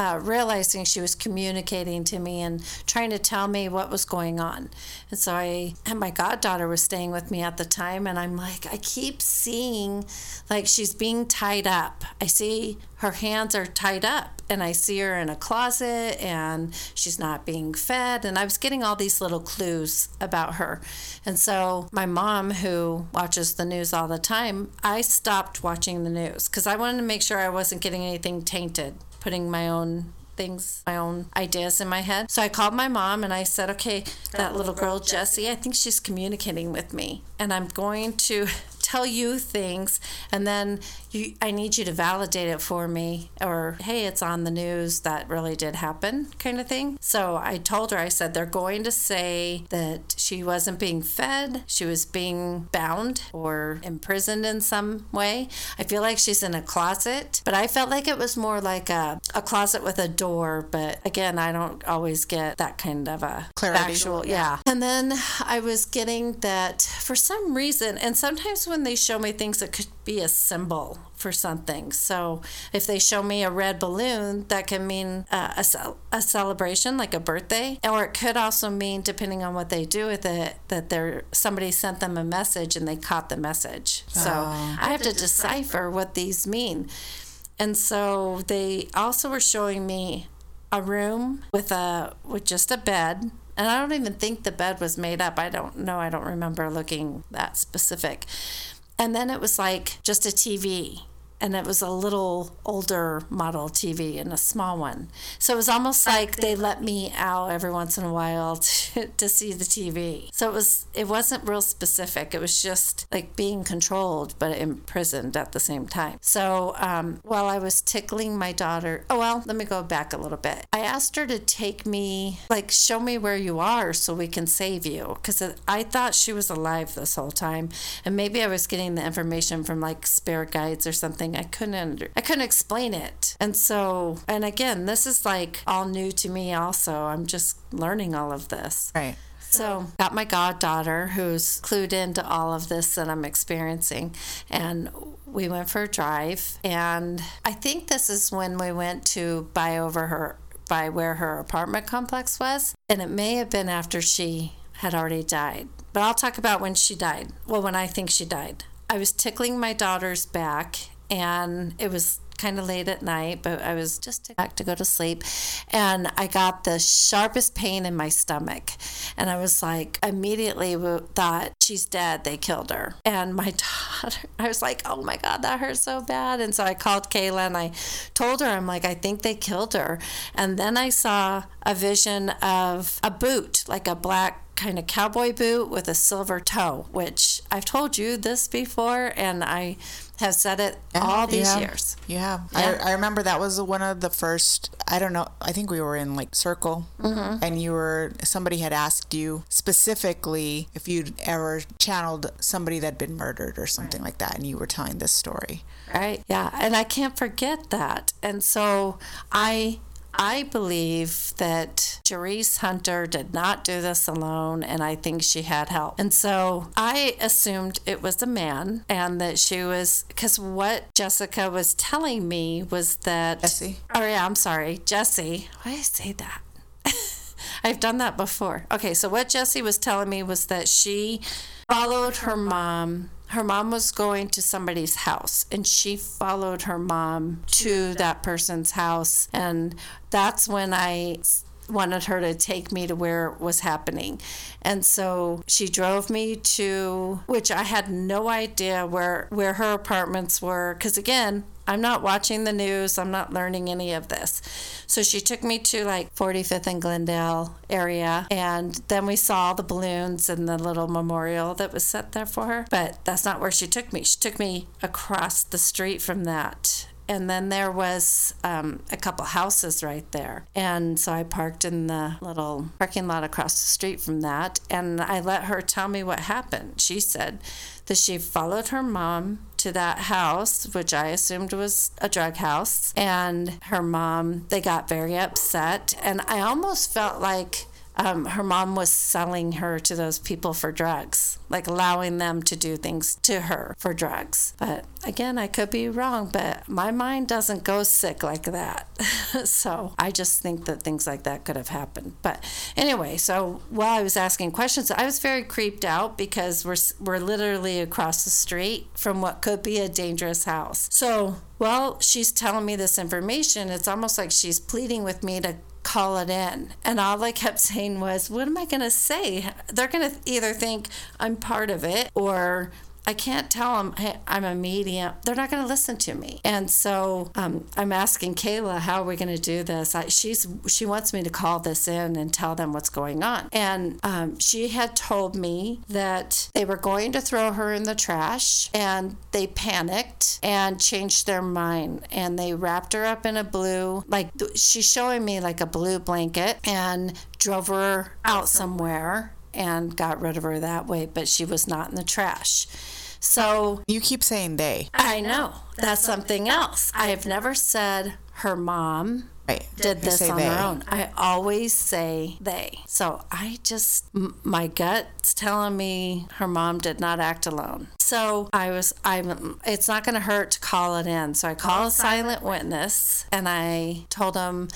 uh, realizing she was communicating to me and trying to tell me what was going on. And so I, and my goddaughter was staying with me at the time, and I'm like, I keep seeing like she's being tied up. I see her hands are tied up, and I see her in a closet, and she's not being fed. And I was getting all these little clues about her. And so my mom, who watches the news all the time, I stopped watching the news because I wanted to make sure I wasn't getting anything tainted putting my own things, my own ideas in my head. So I called my mom and I said, okay, that little girl, Jhessye, I think she's communicating with me. And I'm going to tell you things and then you I need you to validate it for me or hey it's on the news that really did happen kind of thing. So I told her I said they're going to say that she wasn't being fed, she was being bound or imprisoned in some way. I feel like she's in a closet, but I felt like it was more like a, a closet with a door, but again, I don't always get that kind of a Clarity. factual yeah. And then I was getting that for some reason and sometimes when they show me things that could be a symbol for something. So if they show me a red balloon, that can mean uh, a, cel- a celebration, like a birthday, or it could also mean, depending on what they do with it, that they're somebody sent them a message and they caught the message. So I have to decipher what these mean. And so they also were showing me a room with a with just a bed and I don't even think the bed was made up. I don't know. I don't remember looking that specific. And then it was like just a TV and it was a little older model TV and a small one. So it was almost like they let me out every once in a while to, to see the TV. So it was it wasn't real specific. It was just like being controlled but imprisoned at the same time. So um, while I was tickling my daughter, oh well, let me go back a little bit. I asked her to take me, like, show me where you are so we can save you, because I thought she was alive this whole time, and maybe I was getting the information from like spirit guides or something. I couldn't under, I couldn't explain it, and so and again, this is like all new to me. Also, I'm just learning all of this. Right. So, got my goddaughter who's clued into all of this that I'm experiencing, and we went for a drive. And I think this is when we went to buy over her, by where her apartment complex was. And it may have been after she had already died. But I'll talk about when she died. Well, when I think she died. I was tickling my daughter's back, and it was kind of late at night, but I was just back to go to sleep. And I got the sharpest pain in my stomach. And I was like, immediately thought, she's dead. They killed her. And my daughter, I was like, oh my God, that hurts so bad. And so I called Kayla and I told her, I'm like, I think they killed her. And then I saw a vision of a boot, like a black kind of cowboy boot with a silver toe, which I've told you this before, and I have said it yeah, all these yeah. years. Yeah, yeah. I, I, remember that was one of the first. I don't know. I think we were in like Circle, mm-hmm. and you were somebody had asked you specifically if you'd ever channeled somebody that'd been murdered or something right. like that, and you were telling this story. Right. Yeah, and I can't forget that, and so I I believe that Jerice Hunter did not do this alone, and I think she had help. And so I assumed it was a man, and that she was, because what Jessica was telling me was that. Jhessye? Oh, yeah, I'm sorry. Jhessye. Why did I say that? I've done that before. Okay, so what Jhessye was telling me was that she followed her mom her mom was going to somebody's house and she followed her mom to that person's house and that's when i wanted her to take me to where it was happening. And so she drove me to which I had no idea where where her apartments were cuz again, I'm not watching the news. I'm not learning any of this. So she took me to like 45th and Glendale area. And then we saw the balloons and the little memorial that was set there for her. But that's not where she took me. She took me across the street from that and then there was um, a couple houses right there. And so I parked in the little parking lot across the street from that, and I let her tell me what happened. She said that she followed her mom to that house, which I assumed was a drug house, and her mom, they got very upset. And I almost felt like um, her mom was selling her to those people for drugs, like allowing them to do things to her for drugs. But again, I could be wrong, but my mind doesn't go sick like that. so I just think that things like that could have happened. But anyway, so while I was asking questions, I was very creeped out because we're, we're literally across the street from what could be a dangerous house. So well, she's telling me this information. It's almost like she's pleading with me to call it in. And all I kept saying was, what am I going to say? They're going to either think I'm part of it or I can't tell them hey, I'm a medium. They're not going to listen to me. And so um, I'm asking Kayla, how are we going to do this? I, she's she wants me to call this in and tell them what's going on. And um, she had told me that they were going to throw her in the trash, and they panicked and changed their mind, and they wrapped her up in a blue like she's showing me like a blue blanket and drove her out somewhere and got rid of her that way, but she was not in the trash. So you keep saying they. I know. That's something else. I have never said her mom right. did this on they. her own. I always say they. So I just, my gut's telling me her mom did not act alone. So I was, I'm, it's not going to hurt to call it in. So I call a silent witness and I told him,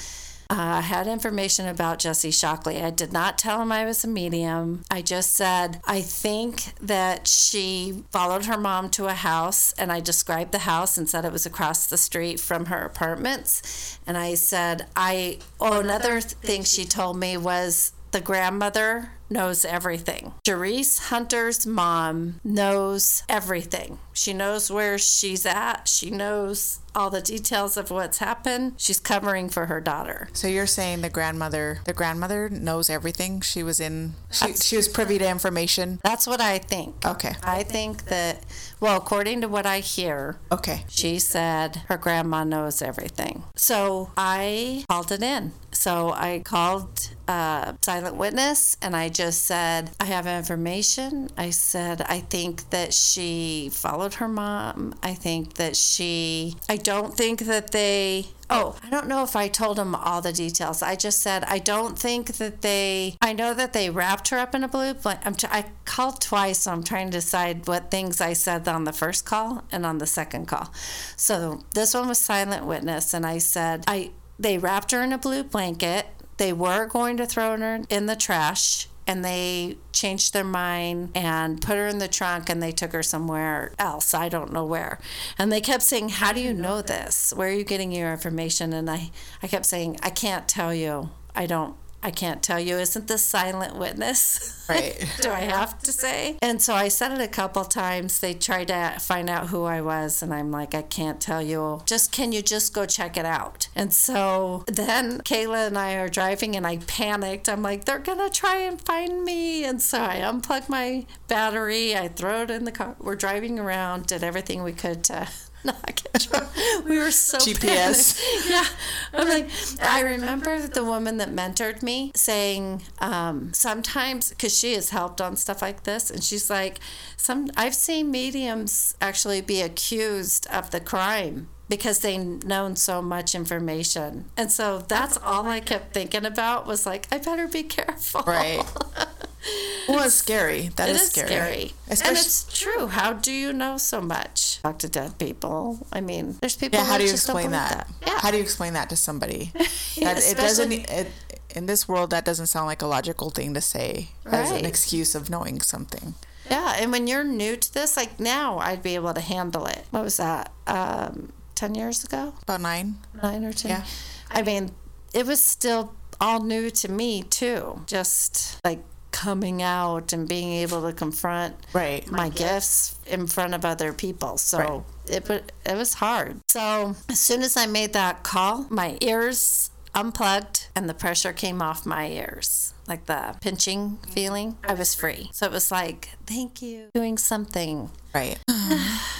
uh, I had information about Jhessye Shockley. I did not tell him I was a medium. I just said, I think that she followed her mom to a house, and I described the house and said it was across the street from her apartments. And I said, I, oh, another thing she told me was the grandmother knows everything. Jerice Hunter's mom knows everything. She knows where she's at. She knows all the details of what's happened. She's covering for her daughter. So you're saying the grandmother, the grandmother knows everything. She was in, she, she was privy to information. That's what I think. Okay. I think that, well, according to what I hear, Okay. she said her grandma knows everything. So I called it in. So I called uh, Silent Witness and I just said, I have information. I said, I think that she followed her mom. I think that she, I don't think that they, oh, I don't know if I told them all the details. I just said, I don't think that they, I know that they wrapped her up in a blue blanket. I'm I called twice, so I'm trying to decide what things I said on the first call and on the second call. So this one was Silent Witness, and I said, I, they wrapped her in a blue blanket. They were going to throw her in the trash and they changed their mind and put her in the trunk and they took her somewhere else. I don't know where. And they kept saying, How do you know this? Where are you getting your information? And I, I kept saying, I can't tell you. I don't I can't tell you. Isn't this silent witness? Right. do I have to say? And so I said it a couple times. They tried to find out who I was, and I'm like, I can't tell you. Just can you just go check it out? And so then Kayla and I are driving, and I panicked. I'm like, they're gonna try and find me. And so I unplugged my battery. I throw it in the car. We're driving around, did everything we could to not get drunk. We were so GPS. panicked. Yeah, I'm like, I remember the woman that mentored me saying um, sometimes because she has helped on stuff like this, and she's like, some I've seen mediums actually be accused of the crime because they known so much information, and so that's all I kept thinking about was like, I better be careful. Right. Well, it's scary. That It is is scary. And Especially, it's true. How do you know so much? Talk to dead people. I mean, there's people yeah. How do you explain believe that? Yeah. How do you explain that to somebody? Yeah, that it doesn't. especially- It, in this world, that doesn't sound like a logical thing to say as an excuse of knowing something. Yeah, and when you're new to this, like now, I'd be able to handle it. What was that? Um, ten years ago, About nine. nine or ten. Yeah. I mean, it was still all new to me too. Just like coming out and being able to confront Right. my gifts in front of other people. So Right. it wa- it was hard. So as soon as I made that call, my ears unplugged and the pressure came off my ears. Like the pinching feeling, I was free. So it was like, thank you, doing something. Right.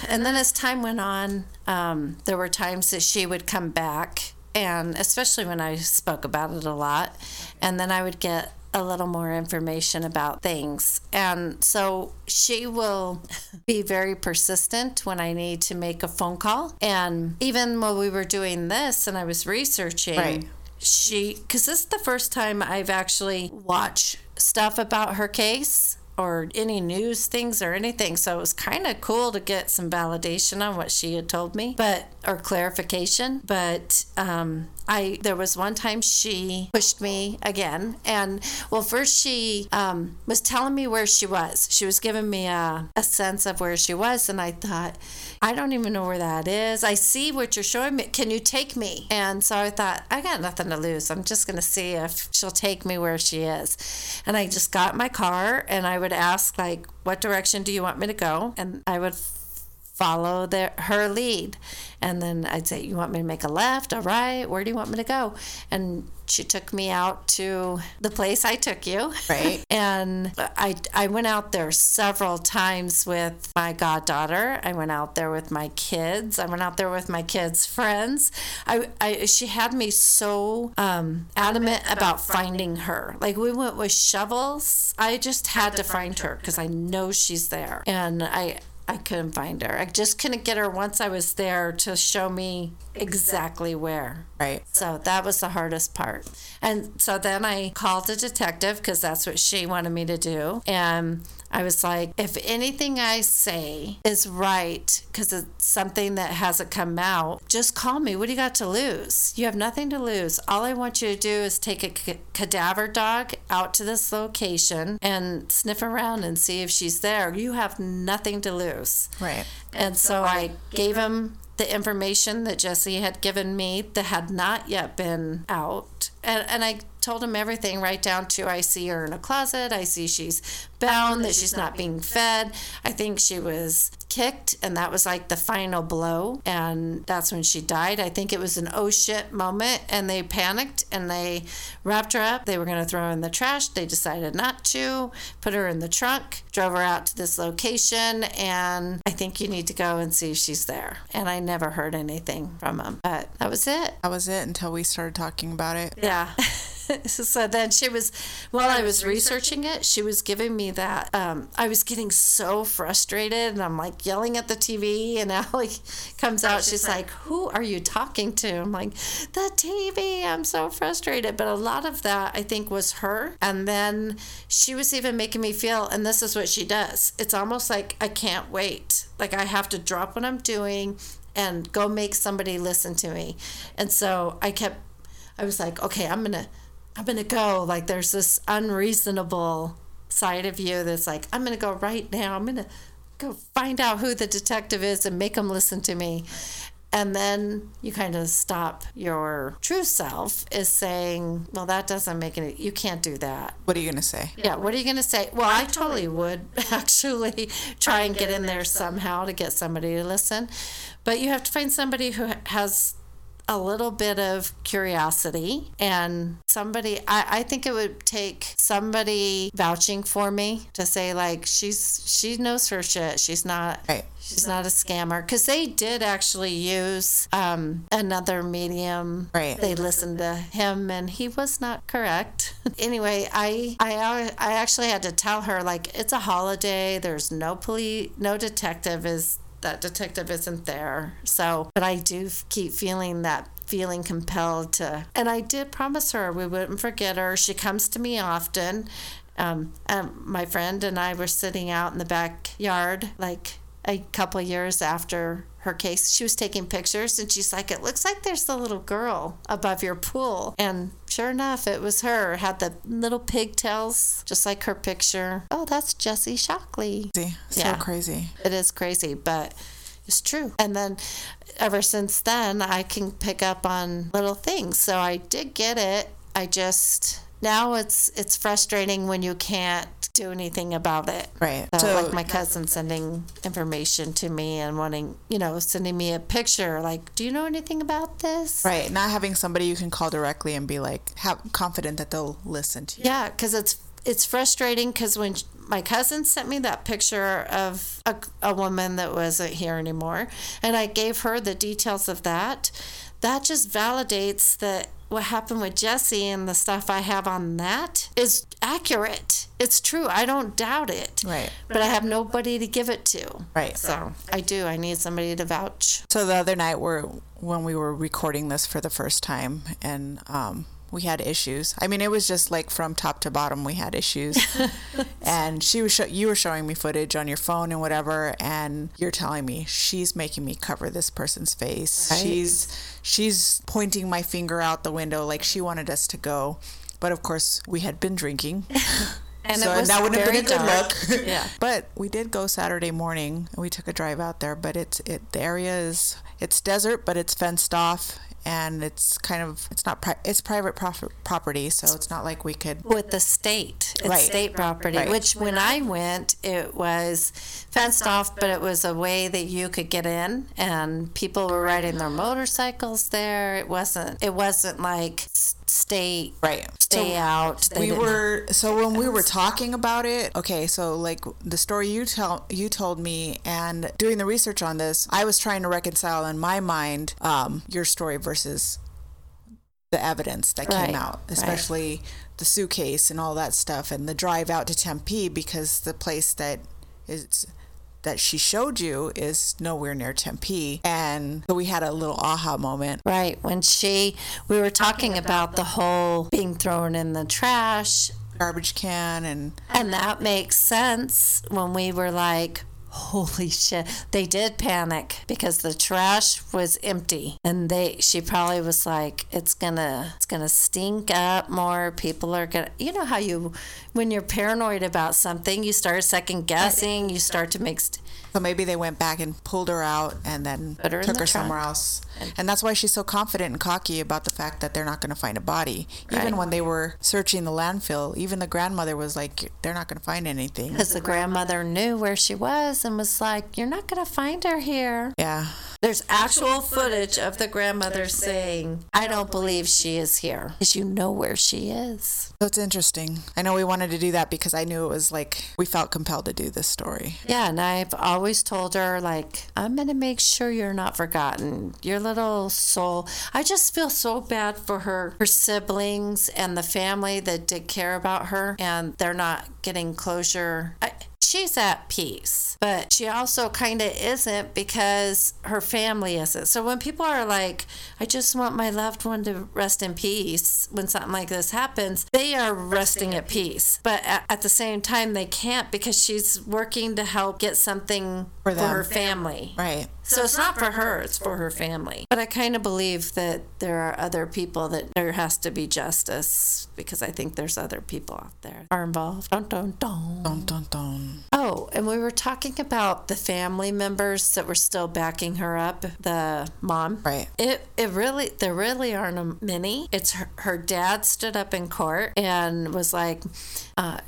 And then as time went on, um, there were times that she would come back, and especially when I spoke about it a lot, and then I would get a little more information about things. And so she will be very persistent when I need to make a phone call. And even while we were doing this and I was researching, Right. she, because this is the first time I've actually watched stuff about her case or any news things or anything. So it was kind of cool to get some validation on what she had told me, but or clarification. But um, I there was one time she pushed me again, and well, first she um, was telling me where she was. She was giving me a, a sense of where she was, and I thought, I don't even know where that is. I see what you're showing me. Can you take me? And so I thought, I got nothing to lose. I'm just going to see if she'll take me where she is. And I just got my car and I would ask, like, what direction do you want me to go? And I would follow their, her lead. And then I'd say, You want me to make a left, a right? Where do you want me to go? And she took me out to the place I took you. Right. And I, I went out there several times with my goddaughter. I went out there with my kids. I went out there with my kids' friends. I, I she had me so um, adamant about finding her. Like we went with shovels. I just had to find her because I know she's there. And I I couldn't find her. I just couldn't get her once I was there to show me exactly where. Right. So that was the hardest part. And so then I called a detective because that's what she wanted me to do. And I was like, if anything I say is right, because it's something that hasn't come out, just call me. What do you got to lose? You have nothing to lose. All I want you to do is take a c- cadaver dog out to this location and sniff around and see if she's there. You have nothing to lose. Right. And so I gave him the information that Jhessye had given me that had not yet been out. And, and I told him everything right down to I see her in a closet. I see she's bound, that she's not being fed. I think she was kicked, and that was like the final blow. And that's when she died. I think it was an oh shit moment, and they panicked and they wrapped her up. They were going to throw her in the trash. They decided not to, put her in the trunk, drove her out to this location, and I think you need to go and see if she's there. And I never heard anything from them, but that was it. That was it until we started talking about it. Yeah. so then she was while i was researching? it she was giving me that um, i was getting so frustrated and i'm like yelling at the tv and Allie comes out she's like who are you talking to? I'm like the tv i'm so frustrated. But a lot of that i think was her. And then she was even making me feel and this is what she does it's almost like i can't wait. Like i have to drop what i'm doing and go make somebody listen to me. And so i kept I was like, okay, I'm gonna, I'm gonna go. Like, there's this unreasonable side of you that's like, I'm gonna go right now. I'm gonna go find out who the detective is and make them listen to me. And then you kind of stop your true self is saying, well, that doesn't make any, you can't do that. What are you going to say? Yeah, what are you going to say? Well, I totally would actually try and get in there somehow to get somebody to listen. But you have to find somebody who has a little bit of curiosity and somebody I, I think it would take somebody vouching for me to say like she's she knows her shit. She's not Right. she's not a scammer. Because they did actually use um, another medium. Right. they listened to him and he was not correct. Anyway I, I i actually had to tell her like it's a holiday. There's no police no detective is that detective isn't there. So, but I do keep feeling that feeling compelled to, and I did promise her we wouldn't forget her. She comes to me often. Um, and my friend and I were sitting out in the backyard like a couple years after her case. She was taking pictures and she's like, It looks like there's the little girl above your pool. And sure enough, it was her. Had the little pigtails, just like her picture. Oh, that's Jhessye Shockley. Crazy. So Yeah. crazy. It is crazy, but it's true. And then ever since then, I can pick up on little things. So I did get it. I just now it's it's frustrating when you can't do anything about it. Right. So, So- like my cousin sending information to me and wanting, you know, sending me a picture like, "Do you know anything about this?" Right. Not having somebody you can call directly and be like, have confident that they'll listen to you. Yeah, because it's it's frustrating because when my cousin sent me that picture of a, a woman that wasn't here anymore, and I gave her the details of that, that just validates that what happened with Jhessye and the stuff I have on that is accurate. It's true. I don't doubt it. Right. But I have nobody to give it to. Right. So I do. I need somebody to vouch. So the other night, we're when we were recording this for the first time, and um, we had issues. I mean, it was just like from top to bottom, we had issues. and she was show- you were showing me footage on your phone and whatever, and you're telling me she's making me cover this person's face. Right. She's she's pointing my finger out the window like she wanted us to go. But of course, we had been drinking. And so it was that wouldn't have been a good dark. look. Yeah. But we did go Saturday morning and we took a drive out there. But it's it the area is it's desert, but it's fenced off and it's kind of it's not pri- it's private prof- property, so it's not like we could. with the state. It's Right. state property, Right. which when I went, it was fenced off, but it was a way that you could get in, and people were riding their motorcycles there. It wasn't. It wasn't like s- state. Right. Stay So out. We were so when we were talking about it okay so like the story you tell you told me and doing the research on this i was trying to reconcile in my mind um, your story versus the evidence that Right, came out right. especially the suitcase and all that stuff and the drive out to tempe because the place that is that she showed you is nowhere near tempe. And so we had a little aha moment. Right when she, we were talking about the whole being thrown in the trash. Garbage can and And that makes sense when we were like, holy shit. They did panic because the trash was empty. And they she probably was like, It's gonna it's gonna stink up more. People are gonna you know how you when you're paranoid about something, you start second guessing, you start to make st- So maybe they went back and pulled her out and then her took her trunk. somewhere else. And that's why she's so confident and cocky about the fact that they're not going to find a body. Even when they were searching the landfill, even the grandmother was like, they're not going to find anything. because the grandmother knew where she was and was like, You're not gonna find her here. Yeah. There's actual footage of the grandmother saying, I don't believe she is here. Because you know where she is. So it's interesting. I know we wanted to do that because I knew it was like we felt compelled to do this story. Yeah, and I've always told her, like, I'm going to make sure you're not forgotten. Your little soul. I just feel so bad for her, her siblings and the family that did care about her, and they're not getting closure. I, she's at peace, but she also kind of isn't because her family isn't. So when people are like, I just want my loved one to rest in peace when something like this happens, they are resting at peace. But at, at the same time, they can't because she's working to help get something For for, her family. Right. So it's not for her, it's for her family. But I kind of believe that there are other people that there has to be justice because I think there's other people out there are involved. Dun, dun, dun. Dun, dun, dun. Oh, and we were talking about the family members that were still backing her up, the mom. Right. It it really there really aren't a many. It's her, her dad stood up in court and was like, uh,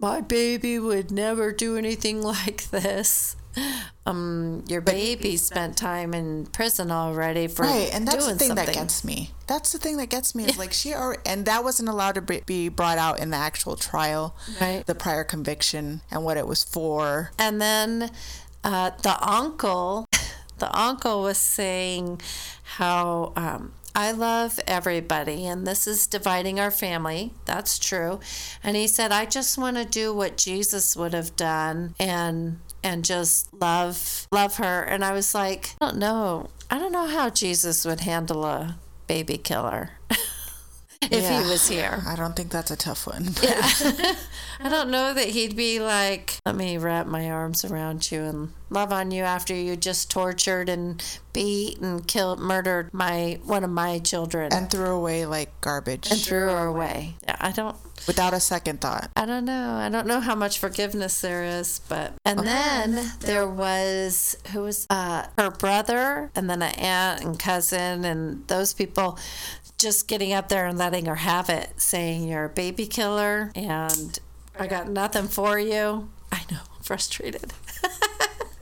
"My baby would never do anything like this." Um, your baby spent time in prison already for Right, and that's the thing something. that gets me. That's the thing that gets me is like she already, and that wasn't allowed to be- be brought out in the actual trial, Right. The prior conviction and what it was for. And then uh, the uncle, the uncle was saying how um, I love everybody, and this is dividing our family. That's true. And he said, I just want to do what Jesus would have done, and and just love love her. And I was like, I don't know. I don't know how Jesus would handle a baby killer. if Yeah. he was here. I don't think that's a tough one. Yeah, I don't know that he'd be like, let me wrap my arms around you and love on you after you just tortured and beat and killed, murdered my one of my children and, and threw away like garbage and threw her away. Yeah, I don't. Without a second thought. I don't know. I don't know how much forgiveness there is, but and then there was who was uh, her brother, and then an aunt and cousin, and those people just getting up there and letting her have it, saying you're a baby killer, and I got nothing for you. I know, frustrated.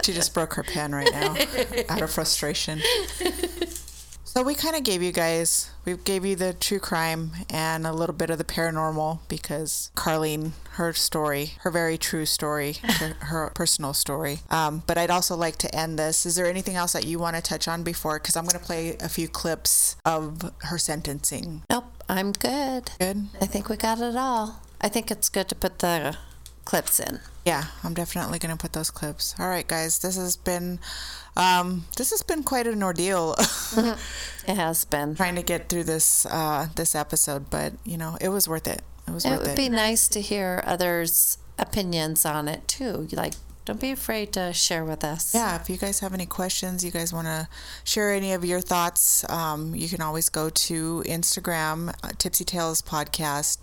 She just broke her pen right now out of frustration. So we kind of gave you guys, we gave you the true crime and a little bit of the paranormal because Carlene, her story, her very true story, her, her personal story. Um, but I'd also like to end this. Is there anything else that you want to touch on before? Because I'm going to play a few clips of her sentencing. Nope, I'm good. Good. I think we got it all. I think it's good to put the clips in. Yeah, I'm definitely going to put those clips. All right, guys, this has been um, this has been quite an ordeal. It has been. trying to get through this uh, this episode, but you know, it was worth it. It was It worth would it. be nice to hear others' opinions on it too. Like, don't be afraid to share with us. yeah, if you guys have any questions, you guys want to share any of your thoughts, um, you can always go to Instagram, uh, Tipsy Tales Podcast,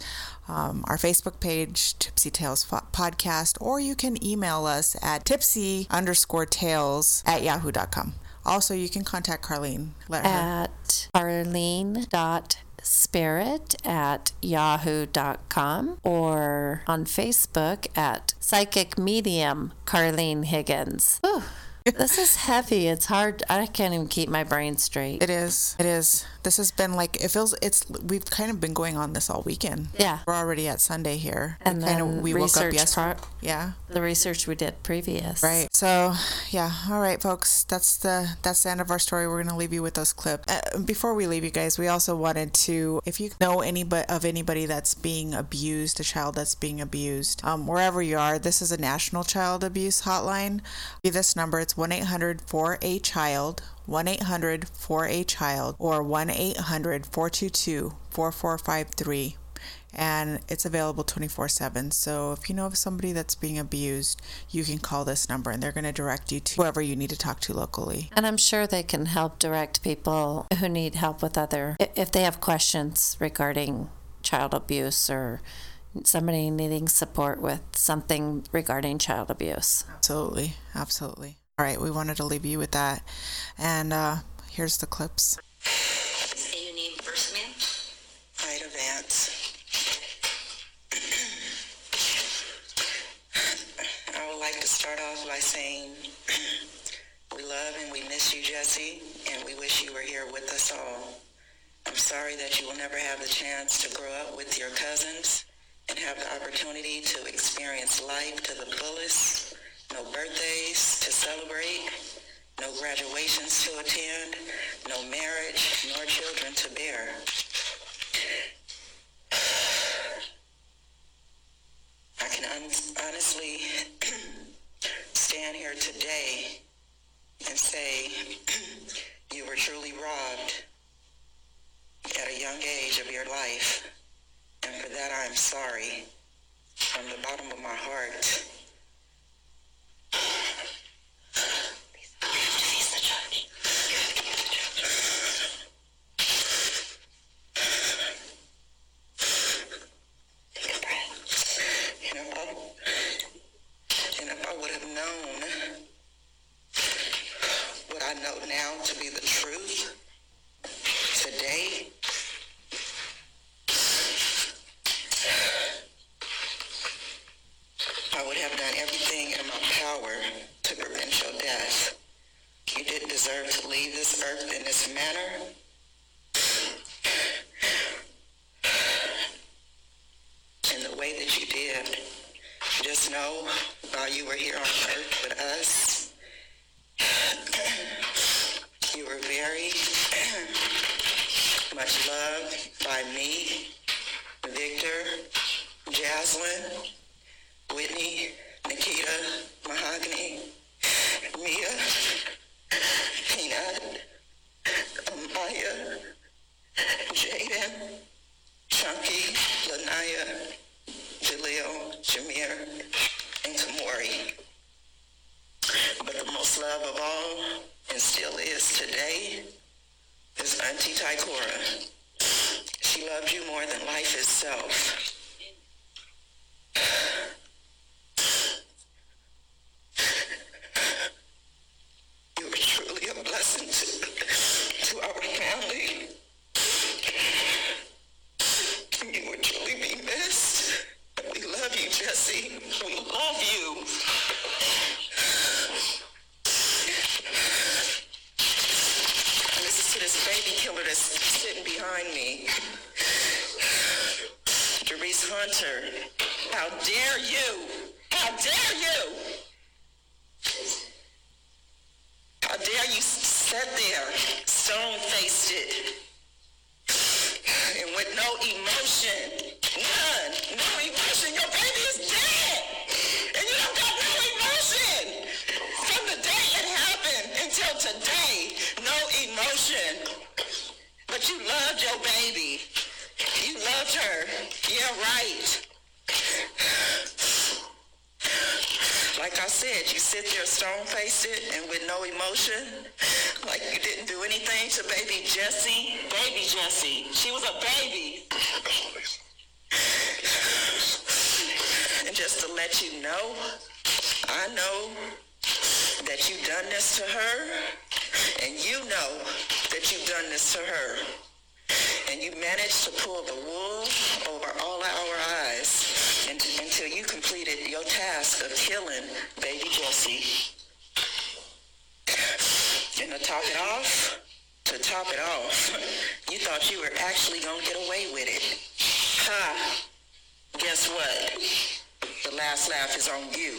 um, our Facebook page, Tipsy Tales Podcast, or you can email us at tipsy underscore tales at yahoo.com. Also, you can contact Carlene. Let her. At arlene.spirit at yahoo.com or on Facebook at psychic medium Carlene Higgins. This is heavy. It's hard. I can't even keep my brain straight. It is. It is. This has been like it feels. It's we've kind of been going on this all weekend. Yeah. we're already at Sunday here. And we kind then of we woke up yesterday. part- Yeah, The research we did previous. right. So yeah, all right, folks. That's the that's the end of our story. We're gonna leave you with those clips. Uh, before we leave you guys, we also wanted to, if you know anybody of anybody that's being abused, a child that's being abused, um, wherever you are, this is a national child abuse hotline. Be this number it's one eight hundred four a child. 1 800 4 a child or 1 800 422 4453. and it's available 24 7. So if you know of somebody that's being abused, you can call this number and they're going to direct you to whoever you need to talk to locally. And I'm sure they can help direct people who need help with other, if they have questions regarding child abuse or somebody needing support with something regarding child abuse. Absolutely. Absolutely. All right. We wanted to leave you with that. And uh, here's the clips. You need first man? Ida Vance. I would like to start off by saying we love and we miss you, Jhessye, and we wish you were here with us all. I'm sorry that you will never have the chance to grow up with your cousins and have the opportunity to experience life to the fullest. No birthdays to celebrate, no graduations to attend, no marriage, nor children to bear. I can un- honestly stand here today and say you were truly robbed at a young age of your life. And for that, I am sorry from the bottom of my heart. Baby. And just to let you know, I know that you've done this to her, and you know that you've done this to her. And you managed to pull the wool over all our eyes until you completed your task of killing baby Jhessye. And to top it off, to top it off, you thought you were actually going to get away with it. Ha! Guess what? The last laugh is on you.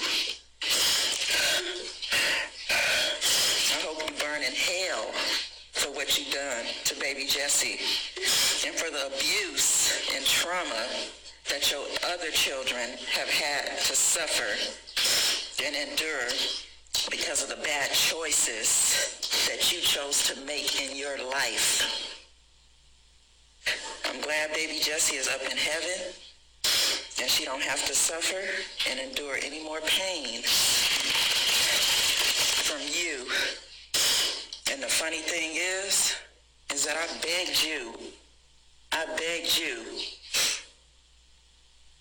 I hope you burn in hell for what you've done to baby Jhessye and for the abuse and trauma that your other children have had to suffer and endure because of the bad choices that you chose to make in your life. I'm glad baby Jhessye is up in heaven and she don't have to suffer and endure any more pain from you. And the funny thing is, is that I begged you, I begged you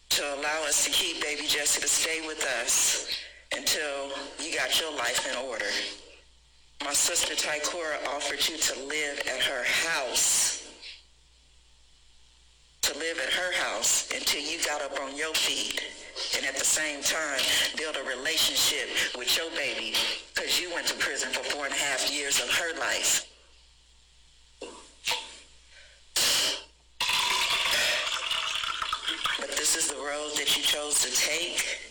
to allow us to keep baby Jhessye to stay with us until you got your life in order. My sister Tycora offered you to live at her house. To live at her house until you got up on your feet and at the same time build a relationship with your baby because you went to prison for four and a half years of her life. But this is the road that you chose to take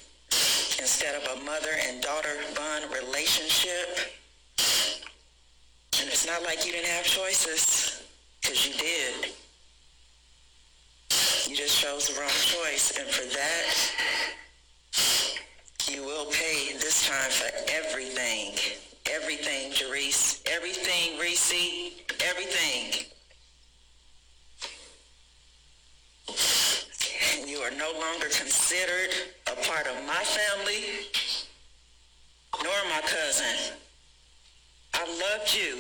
instead of a mother and daughter bond relationship. And it's not like you didn't have choices, because you did. You just chose the wrong choice, and for that, you will pay this time for everything. Everything, Jerice. Everything, Reese. Everything. You are no longer considered a part of my family, nor my cousin. I loved you.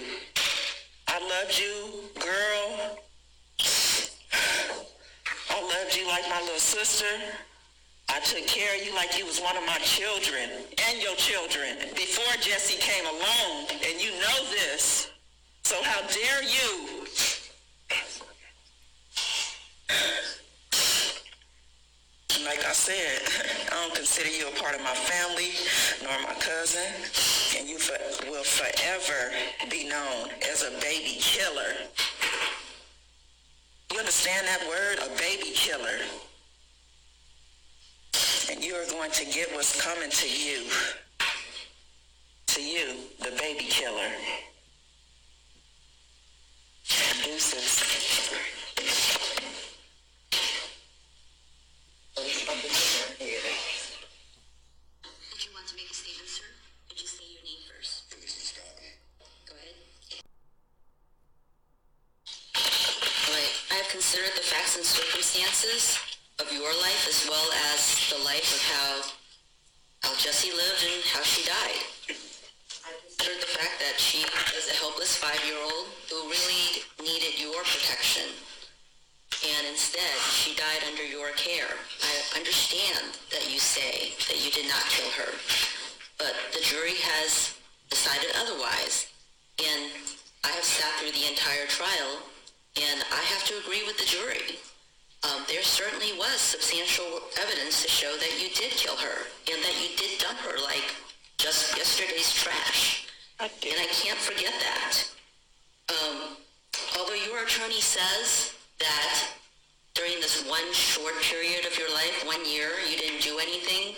I loved you, girl. I loved you like my little sister. I took care of you like you was one of my children and your children before Jhessye came along, and you know this. So how dare you? And like I said, I don't consider you a part of my family nor my cousin, and you for, will forever be known as a baby killer. You understand that word? A baby killer. And you are going to get what's coming to you. To you, the baby killer. Deuces. Did you want to make a statement, sir? Would you say your name first? Go ahead. All right. I have considered the facts and circumstances of your life as well as the life of how how Jhessye lived and how she died. I considered the fact that she was a helpless five-year-old who really needed your protection and instead she died under your care. I understand that you say that you did not kill her, but the jury has decided otherwise. And I have sat through the entire trial, and I have to agree with the jury. Um, there certainly was substantial evidence to show that you did kill her, and that you did dump her like just yesterday's trash. And I can't forget that. Um, although your attorney says that during this one short period of your life, one year, you didn't do anything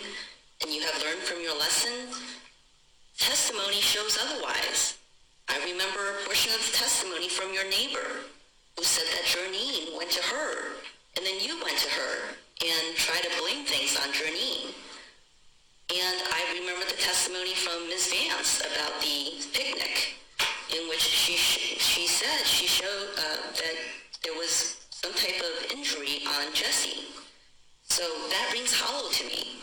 and you have learned from your lesson, testimony shows otherwise. I remember a portion of the testimony from your neighbor who said that Jernine went to her and then you went to her and tried to blame things on Jernine. And I remember the testimony from Ms. Vance about the picnic in which she she said she showed uh, that there was some type of injury on Jhessye. So that rings hollow to me.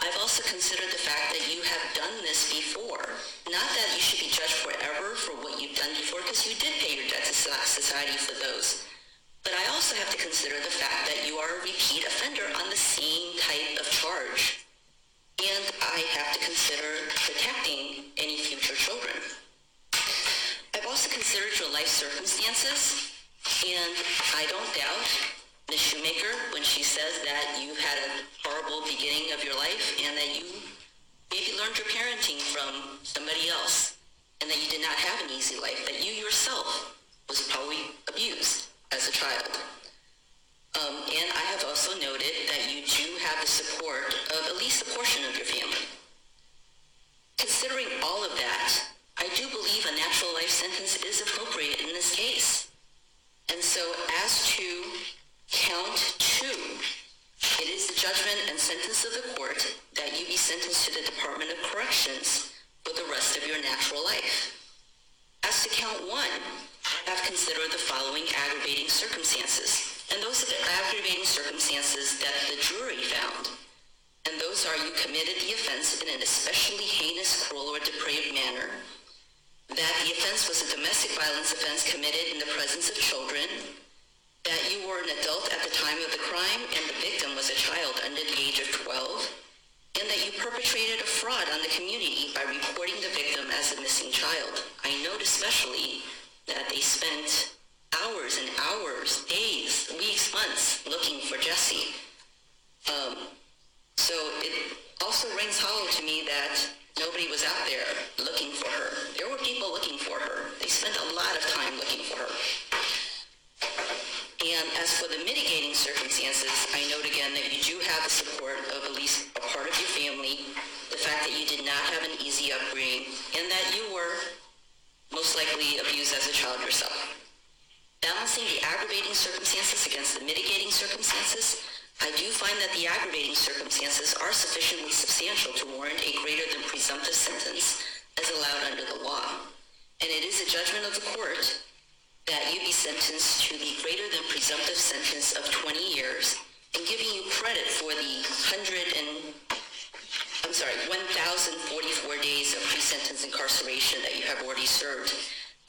I've also considered the fact that you have done this before. Not that you should be judged forever for what you've done before, because you did pay your debt to society for those. But I also have to consider the fact that you are a repeat offender on the same type of charge. And I have to consider protecting any future children. I've also considered your life circumstances, and I don't doubt Ms. Shoemaker when she says that you had a horrible beginning of your life and that you maybe learned your parenting from somebody else and that you did not have an easy life, that you yourself was probably abused as a child. Um, and I have also noted that you do have the support of at least a portion of your family. Considering all of that, I do believe a natural life sentence is appropriate in this case. And so as to count two, it is the judgment and sentence of the court that you be sentenced to the Department of Corrections for the rest of your natural life. As to count one, I have considered the following aggravating circumstances. and those are the aggravating circumstances that the jury found. And those are you committed the offense in an especially heinous, cruel, or depraved manner, that the offense was a domestic violence offense committed in the presence of children, that you were an adult at the time of the crime and the victim was a child under the age of 12, and that you perpetrated a fraud on the community by reporting the victim as a missing child. I note especially that they spent hours and hours, days, weeks, months looking for Jhessye. Um, so it also rings hollow to me that nobody was out there looking for her. There were people looking for her. They spent a lot of time looking for her. And as for the mitigating circumstances, I note again that you do have the support of at least a part of your family, the fact that you did not have an easy upbringing, and that you were most likely abused as a child yourself. Balancing the aggravating circumstances against the mitigating circumstances, I do find that the aggravating circumstances are sufficiently substantial to warrant a greater than presumptive sentence as allowed under the law. And it is a judgment of the court that you be sentenced to the greater than presumptive sentence of 20 years and giving you credit for the 100 and I'm sorry, 1,044 days of pre-sentence incarceration that you have already served.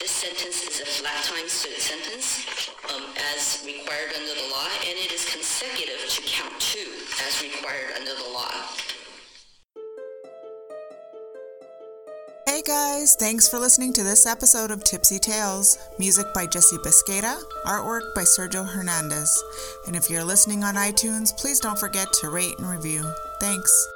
This sentence is a flat time sentence um, as required under the law, and it is consecutive to count two as required under the law. Guys, thanks for listening to this episode of Tipsy Tales. Music by Jesse Biscata, artwork by Sergio Hernandez. And if you're listening on iTunes, please don't forget to rate and review. Thanks.